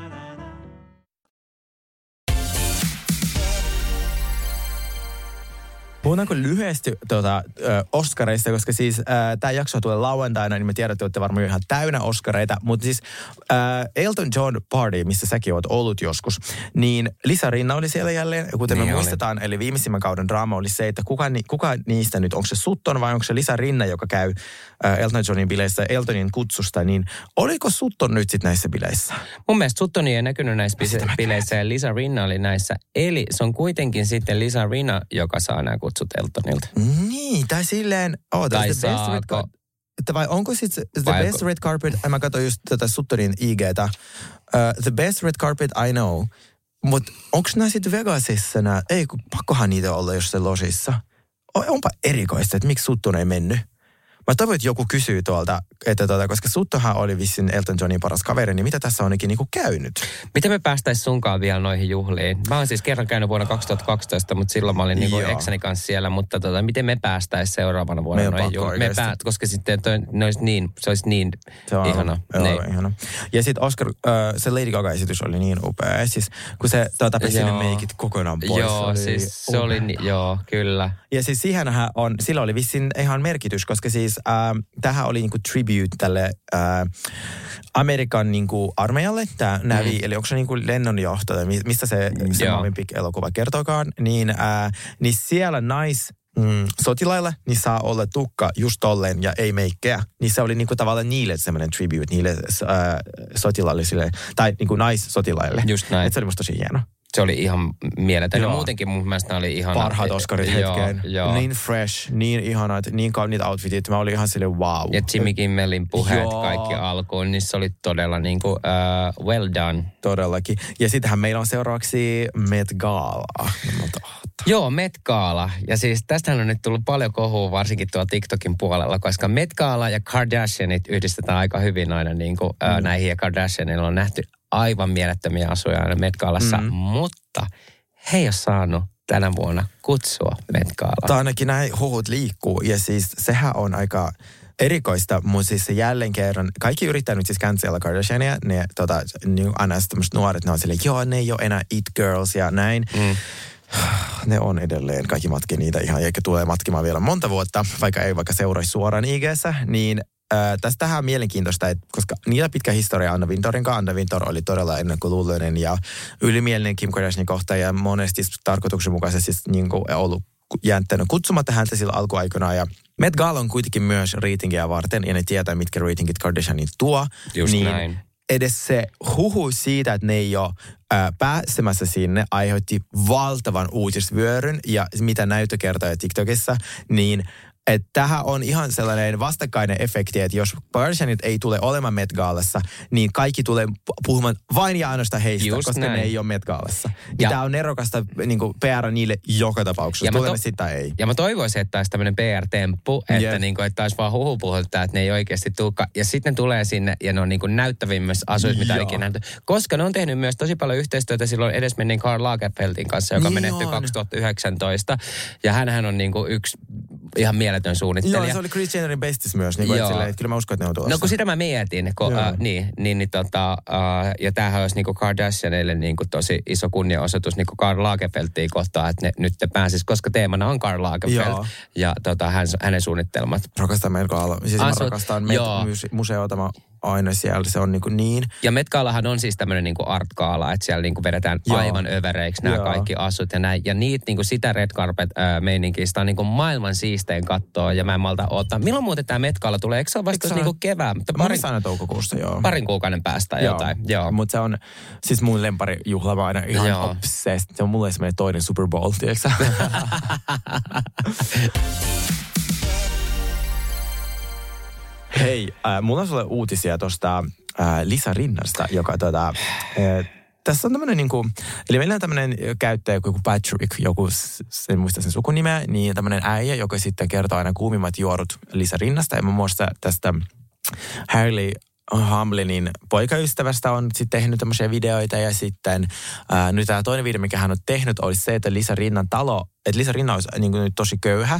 Puhutaanko lyhyesti tuota, ö, Oscareista, koska siis tämä jakso tulee lauantaina, niin me tiedän, että olette varmaan ihan täynnä Oscareita, mutta siis ö, Elton John Party, missä säkin oot ollut joskus, niin Lisa Rinna oli siellä jälleen, kuten Niin me oli. muistetaan, eli viimeisimmän kauden draama oli se, että kuka, kuka niistä nyt, onko se Sutton vai onko se Lisa Rinna, joka käy ö, Elton Johnin bileissä Eltonin kutsusta, niin oliko Sutton nyt sitten näissä bileissä? Mun mielestä Suttoni ei näkynyt näissä bileissä ja Lisa Rinna oli näissä. Eli se on kuitenkin sitten Lisa Rinna, joka saa nämä kutsut Eltonilta. Niin, tai silleen, oh, Tai the best red car- että vai onko sitten The Vai Best onko- Red Carpet, mä katsoin just tätä Suttonin IGtä, uh, The Best Red Carpet I Know, mutta onko nämä sitten Vegasissa nämä, ei kun pakkohan niitä olla jossain losissa. O- Onpa erikoista, että miksi Sutton ei mennyt. Mä toivon, että joku kysyy tuolta, että tuota, koska Suttohan oli vissiin Elton Johnin paras kaveri, niin mitä tässä on ikinä niinku käynyt? Miten me päästäisiin sunkaan vielä noihin juhliin? Mä oon siis kerran käynyt vuonna 2012, mutta silloin mä olin niinku Joo. eksäni kanssa siellä. Mutta tota, miten me päästäisiin seuraavana vuonna Meidän noihin juhliin? Me päät, koska sitten toi, ne olisi niin, se olisi niin Se on ihana. Joo, Niin. ihana. Ja sitten Oscar, uh, se Lady Gaga-esitys oli niin upea. Siis kun se tuota, pesi ne meikit kokonaan pois. Joo, oli siis se oli, ni- joo, kyllä. Ja siis siihenhän on, sillä oli vissiin ihan merkitys, koska siis äh, tähän oli niinku tribute tälle äh, Amerikan niinku armeijalle, tämä Navy, eli onko se niinku lennonjohto, tai mi- mistä se, se Joo. Marvin Pick-elokuva kertokaan, niin, äh, niin siellä nais, mm, sotilailla, niin saa olla tukka just tolleen ja ei meikkeä. Niin se oli niinku tavallaan niille semmoinen tribute, niille äh, sotilaallisille, tai niinku naissotilaille. Just näin. Et se oli musta tosi hieno. Se oli ihan mieletön. Ja Joo. muutenkin mun mielestä oli ihan... Parhaat Oscarit hetkeen. Joo. Niin fresh, niin ihanat, niin kauniit outfitit. Mä olin ihan silleen wow. Ja Jimmy Kimmelin puheet Joo. kaikki alkuun, niin se oli todella niin kuin, uh, well done. Todellakin. Ja sittenhän meillä on seuraavaksi Met Gala. Joo, Met Gala. Ja siis tästähän on nyt tullut paljon kohua, varsinkin tuolla TikTokin puolella, koska Met Gala ja Kardashianit yhdistetään aika hyvin aina niin kuin, mm. ää, näihin. Ja Kardashianilla on nähty aivan mielettömiä asuja aina Met Galassa, Mm. mutta he ei ole saanut tänä vuonna kutsua Met Galaan. Tai ainakin näin huhut liikkuu. Ja siis sehän on aika erikoista, mutta siis se jälleen kerran, kaikki yrittää nyt siis cancella Kardashiania, ne tota, niin aina tämmöiset nuoret, ne on silleen, joo, ne ei ole enää it girls ja näin. Mm. Ne on edelleen, kaikki matki niitä ihan, eikä tulee matkimaan vielä monta vuotta, vaikka ei vaikka seuraisi suoraan ig niin äh, tästähän on mielenkiintoista, että koska niillä pitkä historia Anna Wintorin kanssa. Anna Wintor oli todella ennakkoluuloinen ja ylimielinen Kim Kardashianin kohtaan ja monesti tarkoituksenmukaisesti siis niin kuin ollut jättänyt kutsumatta häntä sillä alkuaikana ja Met Gala on kuitenkin myös ratingia varten ja ne tietää, mitkä ratingit Kardashianin tuo. Just niin näin. edes se huhu siitä, että ne ei ole ää, pääsemässä sinne, aiheutti valtavan uutisvyöryn ja mitä näyttö kertoo TikTokissa, niin että tähän on ihan sellainen vastakkainen efekti, että jos Kardashianit ei tule olemaan Met Galassa, niin kaikki tulee pu- puhumaan vain ja ainoastaan heistä, Just koska näin. ne ei ole Met Galassa. Ja tämä on nerokasta niin PR niille joka tapauksessa, Ja tulemme to- sitä ei. Ja mä toivoisin, että tämä olisi tämmöinen PR-temppu, että, Jep. niin kuin, että olisi vaan huhupuhelta, että ne ei oikeasti tulekaan. Ja sitten ne tulee sinne ja ne on niin kuin näyttävimmässä asuissa, mitä Joo. ikinä nähty. Koska ne on tehnyt myös tosi paljon yhteistyötä silloin edesmenneen Karl Lagerfeldin kanssa, joka Niin menehtyi on. 2019. Ja hänhän on niin kuin yksi ihan mieletön suunnittelija. Joo, se oli Kris Jennerin bestis myös, niin kuin, silleen, että kyllä mä uskon, että ne on tulossa. No kun sitä mä mietin, kun, äh, niin, niin, niin tota, äh, ja tämähän olisi niinku Kardashianille niinku tosi iso kunniaosoitus niinku Karl Lagerfeldia kohtaan, että ne nyt ne pääsis, koska teemana on Karl Lagerfeld Joo. ja tota, hän, hänen suunnitelmat. Rakastan Met Gala. Siis mä Asut- rakastan Met joo. muse- museota. Mä aina siellä, se on niin, kuin niin. Ja Met Galahan on siis tämmöinen niinku art-gaala, että siellä niinku vedetään Joo. aivan övereiksi nämä Joo. kaikki asut ja näin. Ja niitä niinku sitä red carpet äh, meininkiä, on niinku maailman siistein kattoa ja mä en malta odottaa. Milloin muuten tämä Met Gala tulee? Eikö se ole vasta niinku ole- kevään? Mutta Parin, aina toukokuussa, joo. parin kuukauden päästä jotain. Joo. Mutta se on siis mun lemparijuhla, mä aina ihan Joo. obsessed. Se on mulle semmoinen toinen Super Bowl, tiedätkö? <laughs> <laughs> Hei, äh, mulla on sulle uutisia tuosta äh, Lisa Rinnasta, joka tota, äh, tässä on tämmöinen niinku, eli meillä on tämmöinen käyttäjä, joku Patrick, joku, en muista sen sukunimeä, niin tämmöinen äijä, joka sitten kertoo aina kuumimmat juorut Lisa Rinnasta. Ja muun muassa tästä Harley Hamlinin poikaystävästä on sitten tehnyt tämmöisiä videoita ja sitten ää, nyt tämä toinen video, mikä hän on tehnyt, olisi se, että Lisa Rinnan talo, että Lisa Rinna olisi niin kuin, nyt tosi köyhä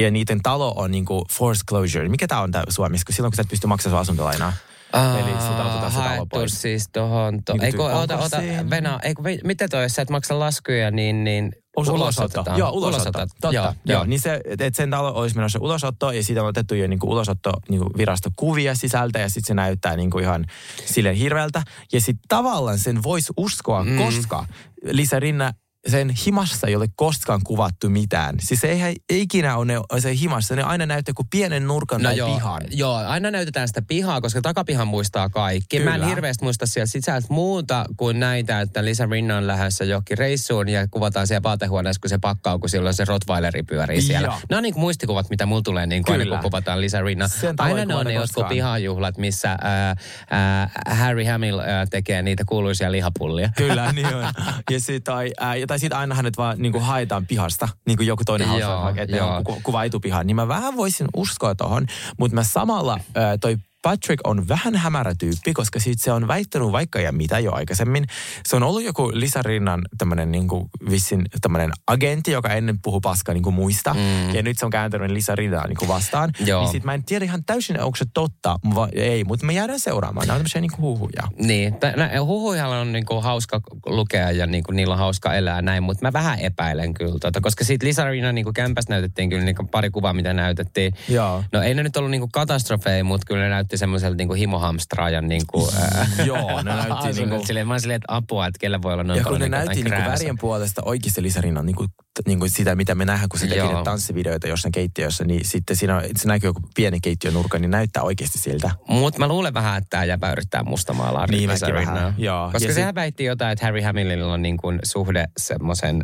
ja niiden talo on niin kuin forced closure. Mikä tämä on tää Suomessa, kun silloin kun sä et pysty maksamaan sun asuntolainaa? Eli sulta otetaan talo haettu siis tohon, to, Niin eikö, ota, ota. Venä, eikö, mitä toi, jos sä et maksa laskuja, niin, niin Ulosotto. ulosotetaan. Joo, ulosotto. Totta. Joo, Joo. Niin se, että sen talo olisi menossa ulosotto ja siitä on otettu jo niin ulosotto niin virastokuvia sisältä ja sitten se näyttää niin kuin ihan silleen hirveältä. Ja sitten tavallaan sen voisi uskoa, mm. koska Lisa Rinna sen himassa ei ole koskaan kuvattu mitään. Siis eihän ikinä ole ne, se himassa, ne aina näyttää kuin pienen nurkan No tai joo, pihan. joo, aina näytetään sitä pihaa, koska takapihan muistaa kaikki. Mä en Kyllä. hirveästi muista siellä sisältä muuta kuin näitä, että Lisa Rinna on lähdössä johonkin reissuun ja kuvataan siellä vaatehuoneessa, kun se pakkaa, kun silloin se Rottweileri pyörii siellä. Joo. Nämä on niin kuin muistikuvat, mitä mulla tulee niin kuin aina, Kyllä. kun kuvataan Lisa Rinna. Aina ne on ne jotkut pihajuhlat, missä ää, ää, Harry Hamill ää, tekee niitä kuuluisia lihapullia. Kyllä, <laughs> niin on. Ja sit, tai, ää, ja tai sitten aina hänet vaan niin kuin haetaan pihasta, niin kuin joku toinen hausa, että ku, kuva etupihaan. Niin mä vähän voisin uskoa tohon, mutta mä samalla ää, toi Patrick on vähän hämärä tyyppi, koska sit se on väittänyt vaikka ja mitä jo aikaisemmin. Se on ollut joku Lisa Rinnan tämmönen niinku vissin tämmönen agentti, joka ennen puhui paskaa niinku muista. Mm. Ja nyt se on kääntänyt Lisa Rinnaa niinku vastaan. Joo. Niin sit mä en tiedä ihan täysin, onko se totta vai ei, mutta me jäädään seuraamaan. Nämä on tämmöisiä niinku huhuja. Niin, huhuihalla on niinku hauska lukea ja niinku niillä on hauska elää näin, mutta mä vähän epäilen kyllä tota, koska siitä Lisa Rinnan niinku kämpästä näytettiin kyllä niinku pari kuvaa, mitä näytettiin. Joo. No ei ne nyt ollut niinku katastrofeja, mutta kyllä ne näytti näytti semmoiselta niinku himohamstraajan niinku... <laughs> ää, Joo, ne näytti <laughs> asunnot. niinku- Silleen, mä olin silleen, että apua, että kellä voi olla noin Ja kun ne näytti niinku krääsää. värien puolesta oikeasti lisärinnan niinku, t- niinku sitä, mitä me nähdään, kun se tekee tanssivideoita jossain keittiössä, niin sitten siinä se näkyy joku pieni keittiönurkka, niin näyttää oikeasti siltä. Mutta mä luulen vähän, että tämä jäpä yrittää mustamaalaa Niin, vähän, joo. Koska Ja sehän sit- väitti jotain, että Harry Hamlinilla on niin kuin suhde semmoisen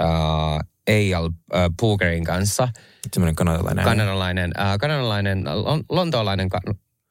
uh, A.L. Uh, Pookerin kanssa. Semmoinen kanadalainen. Kanadalainen, uh, kanadalainen, lon, lontoolainen, ka-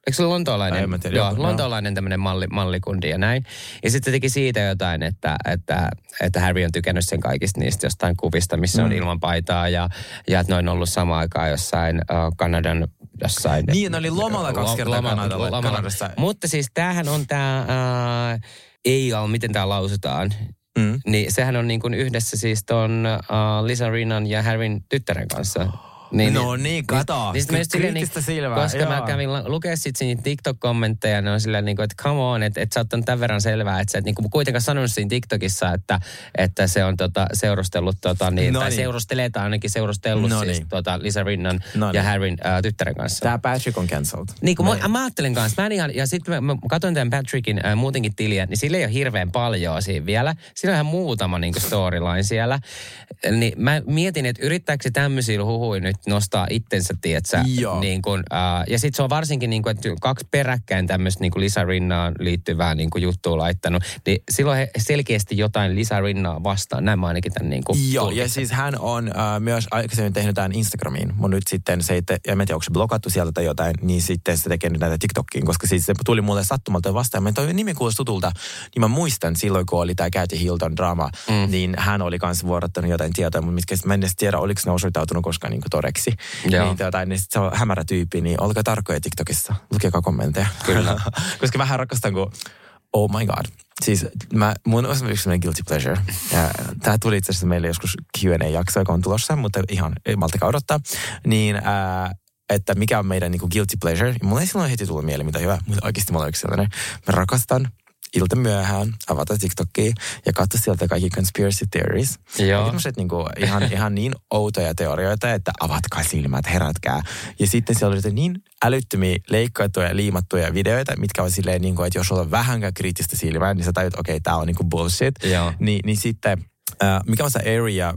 eikö se ole lontoolainen? Tiedä, joo, joku, lontoolainen tämmöinen malli, mallikundi ja näin. Ja sitten se teki siitä jotain, että, että, että Harry on tykännyt sen kaikista niistä jostain kuvista, missä on Mm. ilman paitaa ja, ja että ne on ollut samaan aikaan jossain uh, Kanadan jossain. Niin, ne oli lomalla kaksi kertaa Kanadalla- Kanadassa. Mutta siis tämähän on tämä uh, AL, miten tämä lausutaan. Mm. Niin sehän on niin kuin yhdessä siis ton uh, Lisa Rinnan ja Harryn tyttären kanssa. No niin, kato. Niin, sit mä just silleen, niin, Kriittistä silmää, koska mä joo. kävin la- lukea sit siinä TikTok-kommentteja, ne on silleen, niin kuin, että come on, että, että sä oot tämän verran selvää, että sä et niin kuin kuitenkaan sanonut siinä TikTokissa, että, että se on tota, seurustellut, tota, niin, No tai niin. seurustelee tai ainakin seurustellut No siis niin. tota, Lisa Rinnan No ja niin. Harryn äh, tyttären kanssa. Tämä Patrick on cancelled. Niin kuin Näin. mä, mä ajattelin kanssa, mä en ihan, ja sitten mä, mä katsoin tämän Patrickin äh, muutenkin tiliä, niin sillä ei ole hirveän paljon siinä vielä. Siinä on ihan muutama niin kuin storyline siellä. Niin mä mietin, että yrittääkö se tämmöisillä huhuin nyt nostaa itsensä, tietsä, Joo. niin kuin, äh, ja sitten se on varsinkin, niin kuin, että kaksi peräkkäin tämmöistä niin kuin Lisa Rinnaan liittyvää niin kuin juttua laittanut, niin silloin he selkeästi jotain Lisa Rinnaa vastaan. Näin mä ainakin tämän niin Joo, ja siis hän on äh, myös aikaisemmin tehnyt tämän Instagramiin, mutta nyt sitten se, että, ja en tiedä, onko se blokattu sieltä tai jotain, niin sitten se tekee nyt näitä TikTokiin, koska siis se tuli mulle sattumalta vastaan. Mä toi nimi kuulosti tutulta, niin mä muistan silloin, kun oli tämä Cathy Hilton drama, mm. niin hän oli kanssa vuorottanut jotain tietoa, mutta mitkä mä en edes tiedä, oliko ne osoittautunut koskaan niin todeksi. Joo. Niin, tota, niin sit se on hämärä tyyppi, niin olkaa tarkkoja TikTokissa, lukekaa kommentteja. Kyllä. <laughs> koska mä rakastan, kun Oh my god. Siis mä, mun on yksi sellainen guilty pleasure. Ja tää tuli itse asiassa meille joskus Q&A-jakso, joka on tulossa, mutta ihan ei maltakaan odottaa. Niin, ää, että mikä on meidän niinku guilty pleasure. Mulla ei silloin heti tullut mieleen, mitä hyvä. Mutta oikeasti mulla on yksi sellainen. Mä rakastan ilta myöhään avata TikTokia ja katsoa sieltä kaikki conspiracy theories. Joo. Tämmöiset niinku ihan, <laughs> ihan niin outoja teorioita, että avatkaa silmät, herätkää. Ja sitten siellä oli niin älyttömiä leikkaattuja ja liimattuja videoita, mitkä on silleen, niin kuin, että jos sulla on vähänkään kriittistä silmää, niin sä tajut, okei, okay, tää on niinku bullshit. Joo. Ni, niin sitten, äh, mikä on se Area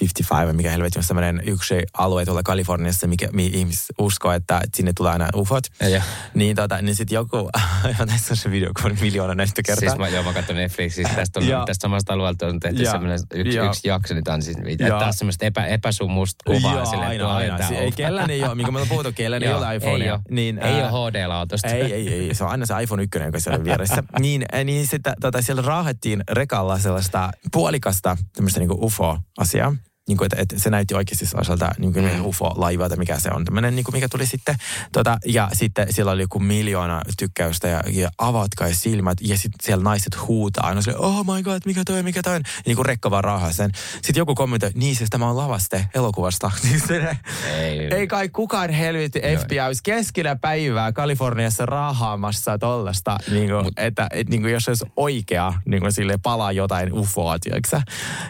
55, mikä helvetti on sellainen yksi alue tuolla Kaliforniassa, mikä, mihin ihmiset uskoo, että sinne tulee aina ufot. Ja. Niin, tota, niin sitten joku, <laughs> tässä on se video, kun on miljoona näistä kertaa. Siis mä, joo, mä katson Netflixistä. <laughs> Tästä, on, Joo. tästä samasta alueelta on tehty Joo. semmoinen yksi, Joo. yksi jakso, niin tää on siis. Joo. Taas semmoista epä, epäsumusta kuvaa. Joo, silleen, aina, aina. tää Si- on. ei kellään ei ole, minkä me ollaan puhuttu, kellään ei ole iPhonea. Ei ole, Niin, ei ää, ole HD-laatosta. Ei, ei, ei. Se on aina se iPhone 1, joka siellä on vieressä. <laughs> niin, äh, niin sitten tota, siellä raahettiin rekalla sellaista puolikasta tämmöistä niinku UFO-asiaa. Niin kuin, että, että, se näytti oikeasti sellaiselta niin kuin mm. UFO-laiva, tai mikä se on. Tämmöinen, niin kuin, mikä tuli sitten. Tota, ja sitten siellä oli joku miljoona tykkäystä ja, ja avatkaa silmät. Ja sitten siellä naiset huutaa aina silleen, oh my god, mikä toi, mikä toi. Ja niin kuin rekka vaan raahaa sen. Sitten joku kommentoi, niin siis tämä on lavaste elokuvasta. <laughs> Se, Ei, ei kai kukaan helvetti FBI olisi keskellä päivää Kaliforniassa raahaamassa tollasta, niin kuin, että et, niin kuin jos se olisi oikea, niin kuin sille palaa jotain ufoa, tiedätkö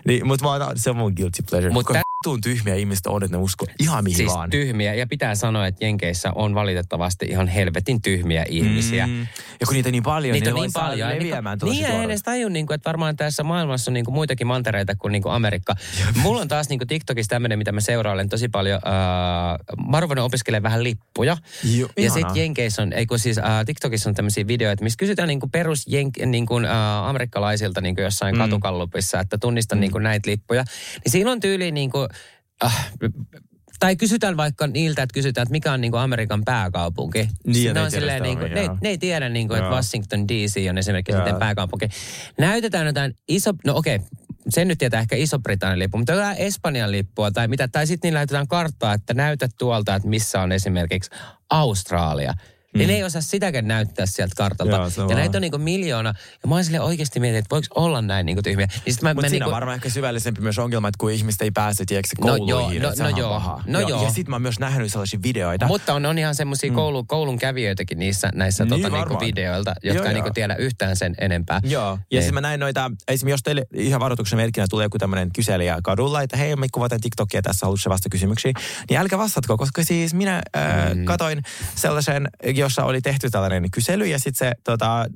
niin, Mutta se on mun guilty pleasure. Mut Mut tä- tuun tyhmiä ihmistä on, että ne uskoo ihan mihin Siis vaan. tyhmiä. Ja pitää sanoa, että Jenkeissä on valitettavasti ihan helvetin tyhmiä ihmisiä. Mm. Ja kun niitä niin paljon, Niitä niin niin paljon. Leviämään niin, niin en edes tajun, niin kuin, että varmaan tässä maailmassa on niin kuin muitakin mantereita kuin, niin kuin Amerikka. Mulla on taas niin kuin TikTokissa tämmöinen, mitä mä seurailen tosi paljon. Äh, mä oon opiskelemaan vähän lippuja. Jo, ja sitten Jenkeissä on, ei kun siis äh, TikTokissa on tämmöisiä videoita, missä kysytään niin kuin perus jenk, niin kuin, äh, amerikkalaisilta niin kuin jossain Mm. mm. katukallupissa, että tunnistan mm. niin kuin näitä lippuja. Niin siinä on tyyli niin kuin, äh, tai kysytään vaikka niiltä, että kysytään, että mikä on niin kuin Amerikan pääkaupunki. Niin, ne on tiedä silleen, sitä niin kuin, ne, ne ei tiedä, niin kuin, että Joo. Washington DC on esimerkiksi sitten pääkaupunki. Näytetään jotain iso, no okei, sen nyt tietää ehkä Iso-Britannian lippu, mutta jotain Espanjan lippua tai mitä, tai sitten niillä näytetään karttaa, että näytä tuolta, että missä on esimerkiksi Australia. Mm. Niin ne ei osaa sitäkään näyttää sieltä kartalta. Joo, ja vaan- näitä on niinku miljoona. Ja mä oon silleen oikeasti mietin, että voiko olla näin niinku tyhmiä. Niin sit mä, Mutta mä siinä niinku, on varmaan ehkä syvällisempi myös ongelma, että kun ihmiset ei pääse, tiedätkö, No kouluihin, joo, että no- sehän no on joo, paha. no joo. Ja sitten mä oon myös nähnyt sellaisia videoita. Mutta on, on ihan semmoisia mm. koulu, koulun kävijöitäkin niissä näissä Niin, tota, niinku videoilta, Joo, jotka ei joo. niinku tiedä yhtään sen enempää. Joo, ja Niin. siis mä näin noita, esimerkiksi jos teille ihan varoituksen merkkinä tulee joku tämmöinen kyselijä kadulla, että hei, me kuvataan TikTokia tässä, haluatko vastata kysymyksiin, niin älkää vastatko, koska siis minä äh, mm. katoin sellaisen, jossa oli tehty tällainen kysely ja sitten se tota,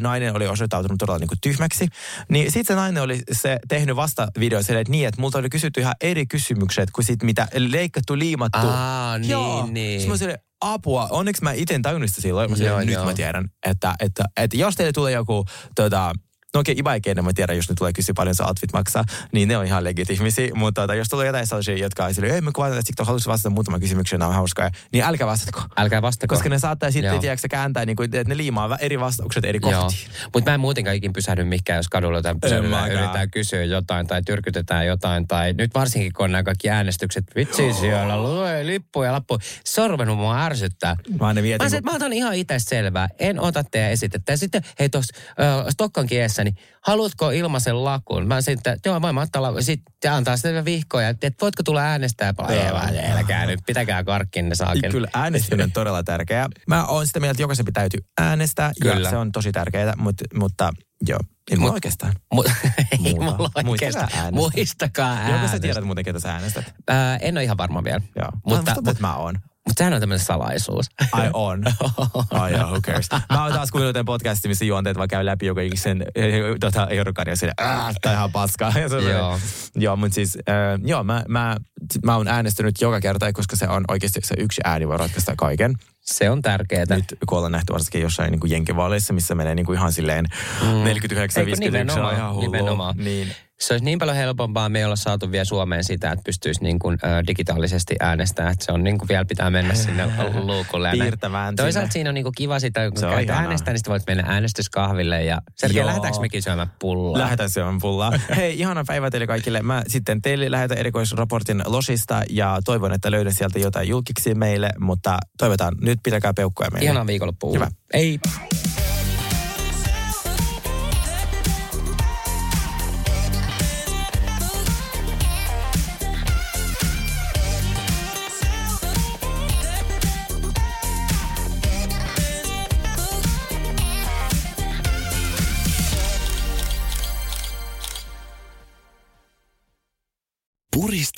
nainen oli osoittautunut todella niin kuin tyhmäksi. Niin sitten se nainen oli se tehnyt vasta video silleen, että niin, että multa oli kysytty ihan eri kysymykset kuin sit mitä leikattu, liimattu. Aa, niin, Joo. niin. Sitten apua. Onneksi mä itse tajunnut sitä silloin. Mä Joo, nyt joo. mä tiedän, että, että, että jos teille tulee joku tota, No okei, okay, mä tiedän, jos ne tulee kysyä paljon se outfit maksaa, niin ne on ihan legit ihmisiä. Mutta tota, jos tulee jotain sellaisia, jotka on silleen, ei mä kuvataan, että TikTok haluaisi vastata muutaman kysymyksen, nämä on hauskaa, niin älkää vastatko. Älkää vastako. Koska ne saattaa sitten, tiedätkö, kääntää, niin kuin, että ne liimaa eri vastaukset eri kohtiin. Mutta mä en muutenkaan ikin pysähdy mikään, jos kadulla jotain pysähdytään, yritetään kysyä jotain tai tyrkytetään jotain. Tai nyt varsinkin, kun on nämä kaikki äänestykset, vitsi siellä, lue lippu ja lappu. Se on ruvennut mua ärsyttää. Mä aina Mä, mietin, kun- että mä otan ihan itse selvää. En ota teidän esitettä. Ja sitten, hei tuossa äh, Stokkan kiessä, niin haluatko ilmaisen lakun? Mä sitten, että joo, voin ottaa lakun. Sitten antaa sitten vihkoja, että et voitko tulla äänestää? Ei vaan, älkää nyt, pitäkää karkkinne saakin. Kyllä äänestäminen on todella tärkeää. Mä oon sitä mieltä, että jokaisen täytyy äänestää Kyllä. ja se on tosi tärkeää, mutta, mutta joo, ei mulla Mut- oikeastaan. Mu- <laughs> ei Muuta. mulla Muistakaa oikeastaan. äänestää. Muistakaa Joko sä äänestää. tiedät muuten, ketä sä äänestät? Ää, en ole ihan varma vielä. Joo. Mutta, Mutta, mutta mä oon. Mutta sehän on tämmöinen salaisuus. Ai on. <laughs> Ai joo, who cares. Mä oon taas tämän podcastin, missä juonteet vaan käy läpi joka ikisen <laughs> tota, sille, aah, tää on ihan paskaa. <laughs> Ja se on Joo. joo, mutta siis, äh, joo, mä, mä, mä oon äänestänyt joka kerta, koska se on oikeasti se yksi ääni voi ratkaista kaiken. Se on tärkeää. Nyt kun ollaan nähty varsinkin jossain niin kuin jenkivaaleissa, missä menee niin kuin ihan silleen mm. 49 Eikö 51 on ihan hullua. nimenomaan. Niin. Se olisi niin paljon helpompaa me olla saatu vielä Suomeen sitä, että pystyisi niin kuin, ö, digitaalisesti äänestämään. Että se on niin kuin vielä pitää mennä sinne <laughs> luukulle. Piirtämään Toisaalta sinne. siinä on niin kuin kiva sitä, kun käyt äänestää, niin voit mennä äänestyskahville. Ja Sergei, lähdetäänkö mekin syömään pullaa? Lähetän syömään pullaa. <laughs> Hei, ihana päivä teille kaikille. Mä sitten teille lähetän erikoisraportin Losista ja toivon, että löydän sieltä jotain julkiksi meille, mutta toivotaan, nyt pitäkää peukkoja meille. Ihanaa viikonloppua. Hyvä. Ei.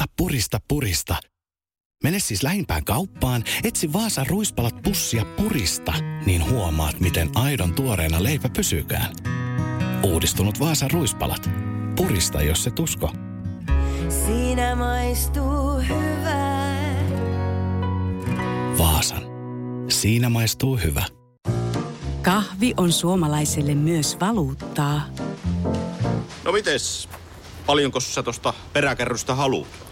Purista, purista, purista. Mene siis lähimpään kauppaan, etsi Vaasan ruispalat pussia purista, niin huomaat, miten aidon tuoreena leipä pysykään. Uudistunut Vaasan ruispalat. Purista, jos se tusko. Siinä maistuu hyvää. Vaasan. Siinä maistuu hyvä. Kahvi on suomalaiselle myös valuuttaa. No mites? Paljonko sä tosta peräkärrystä haluat?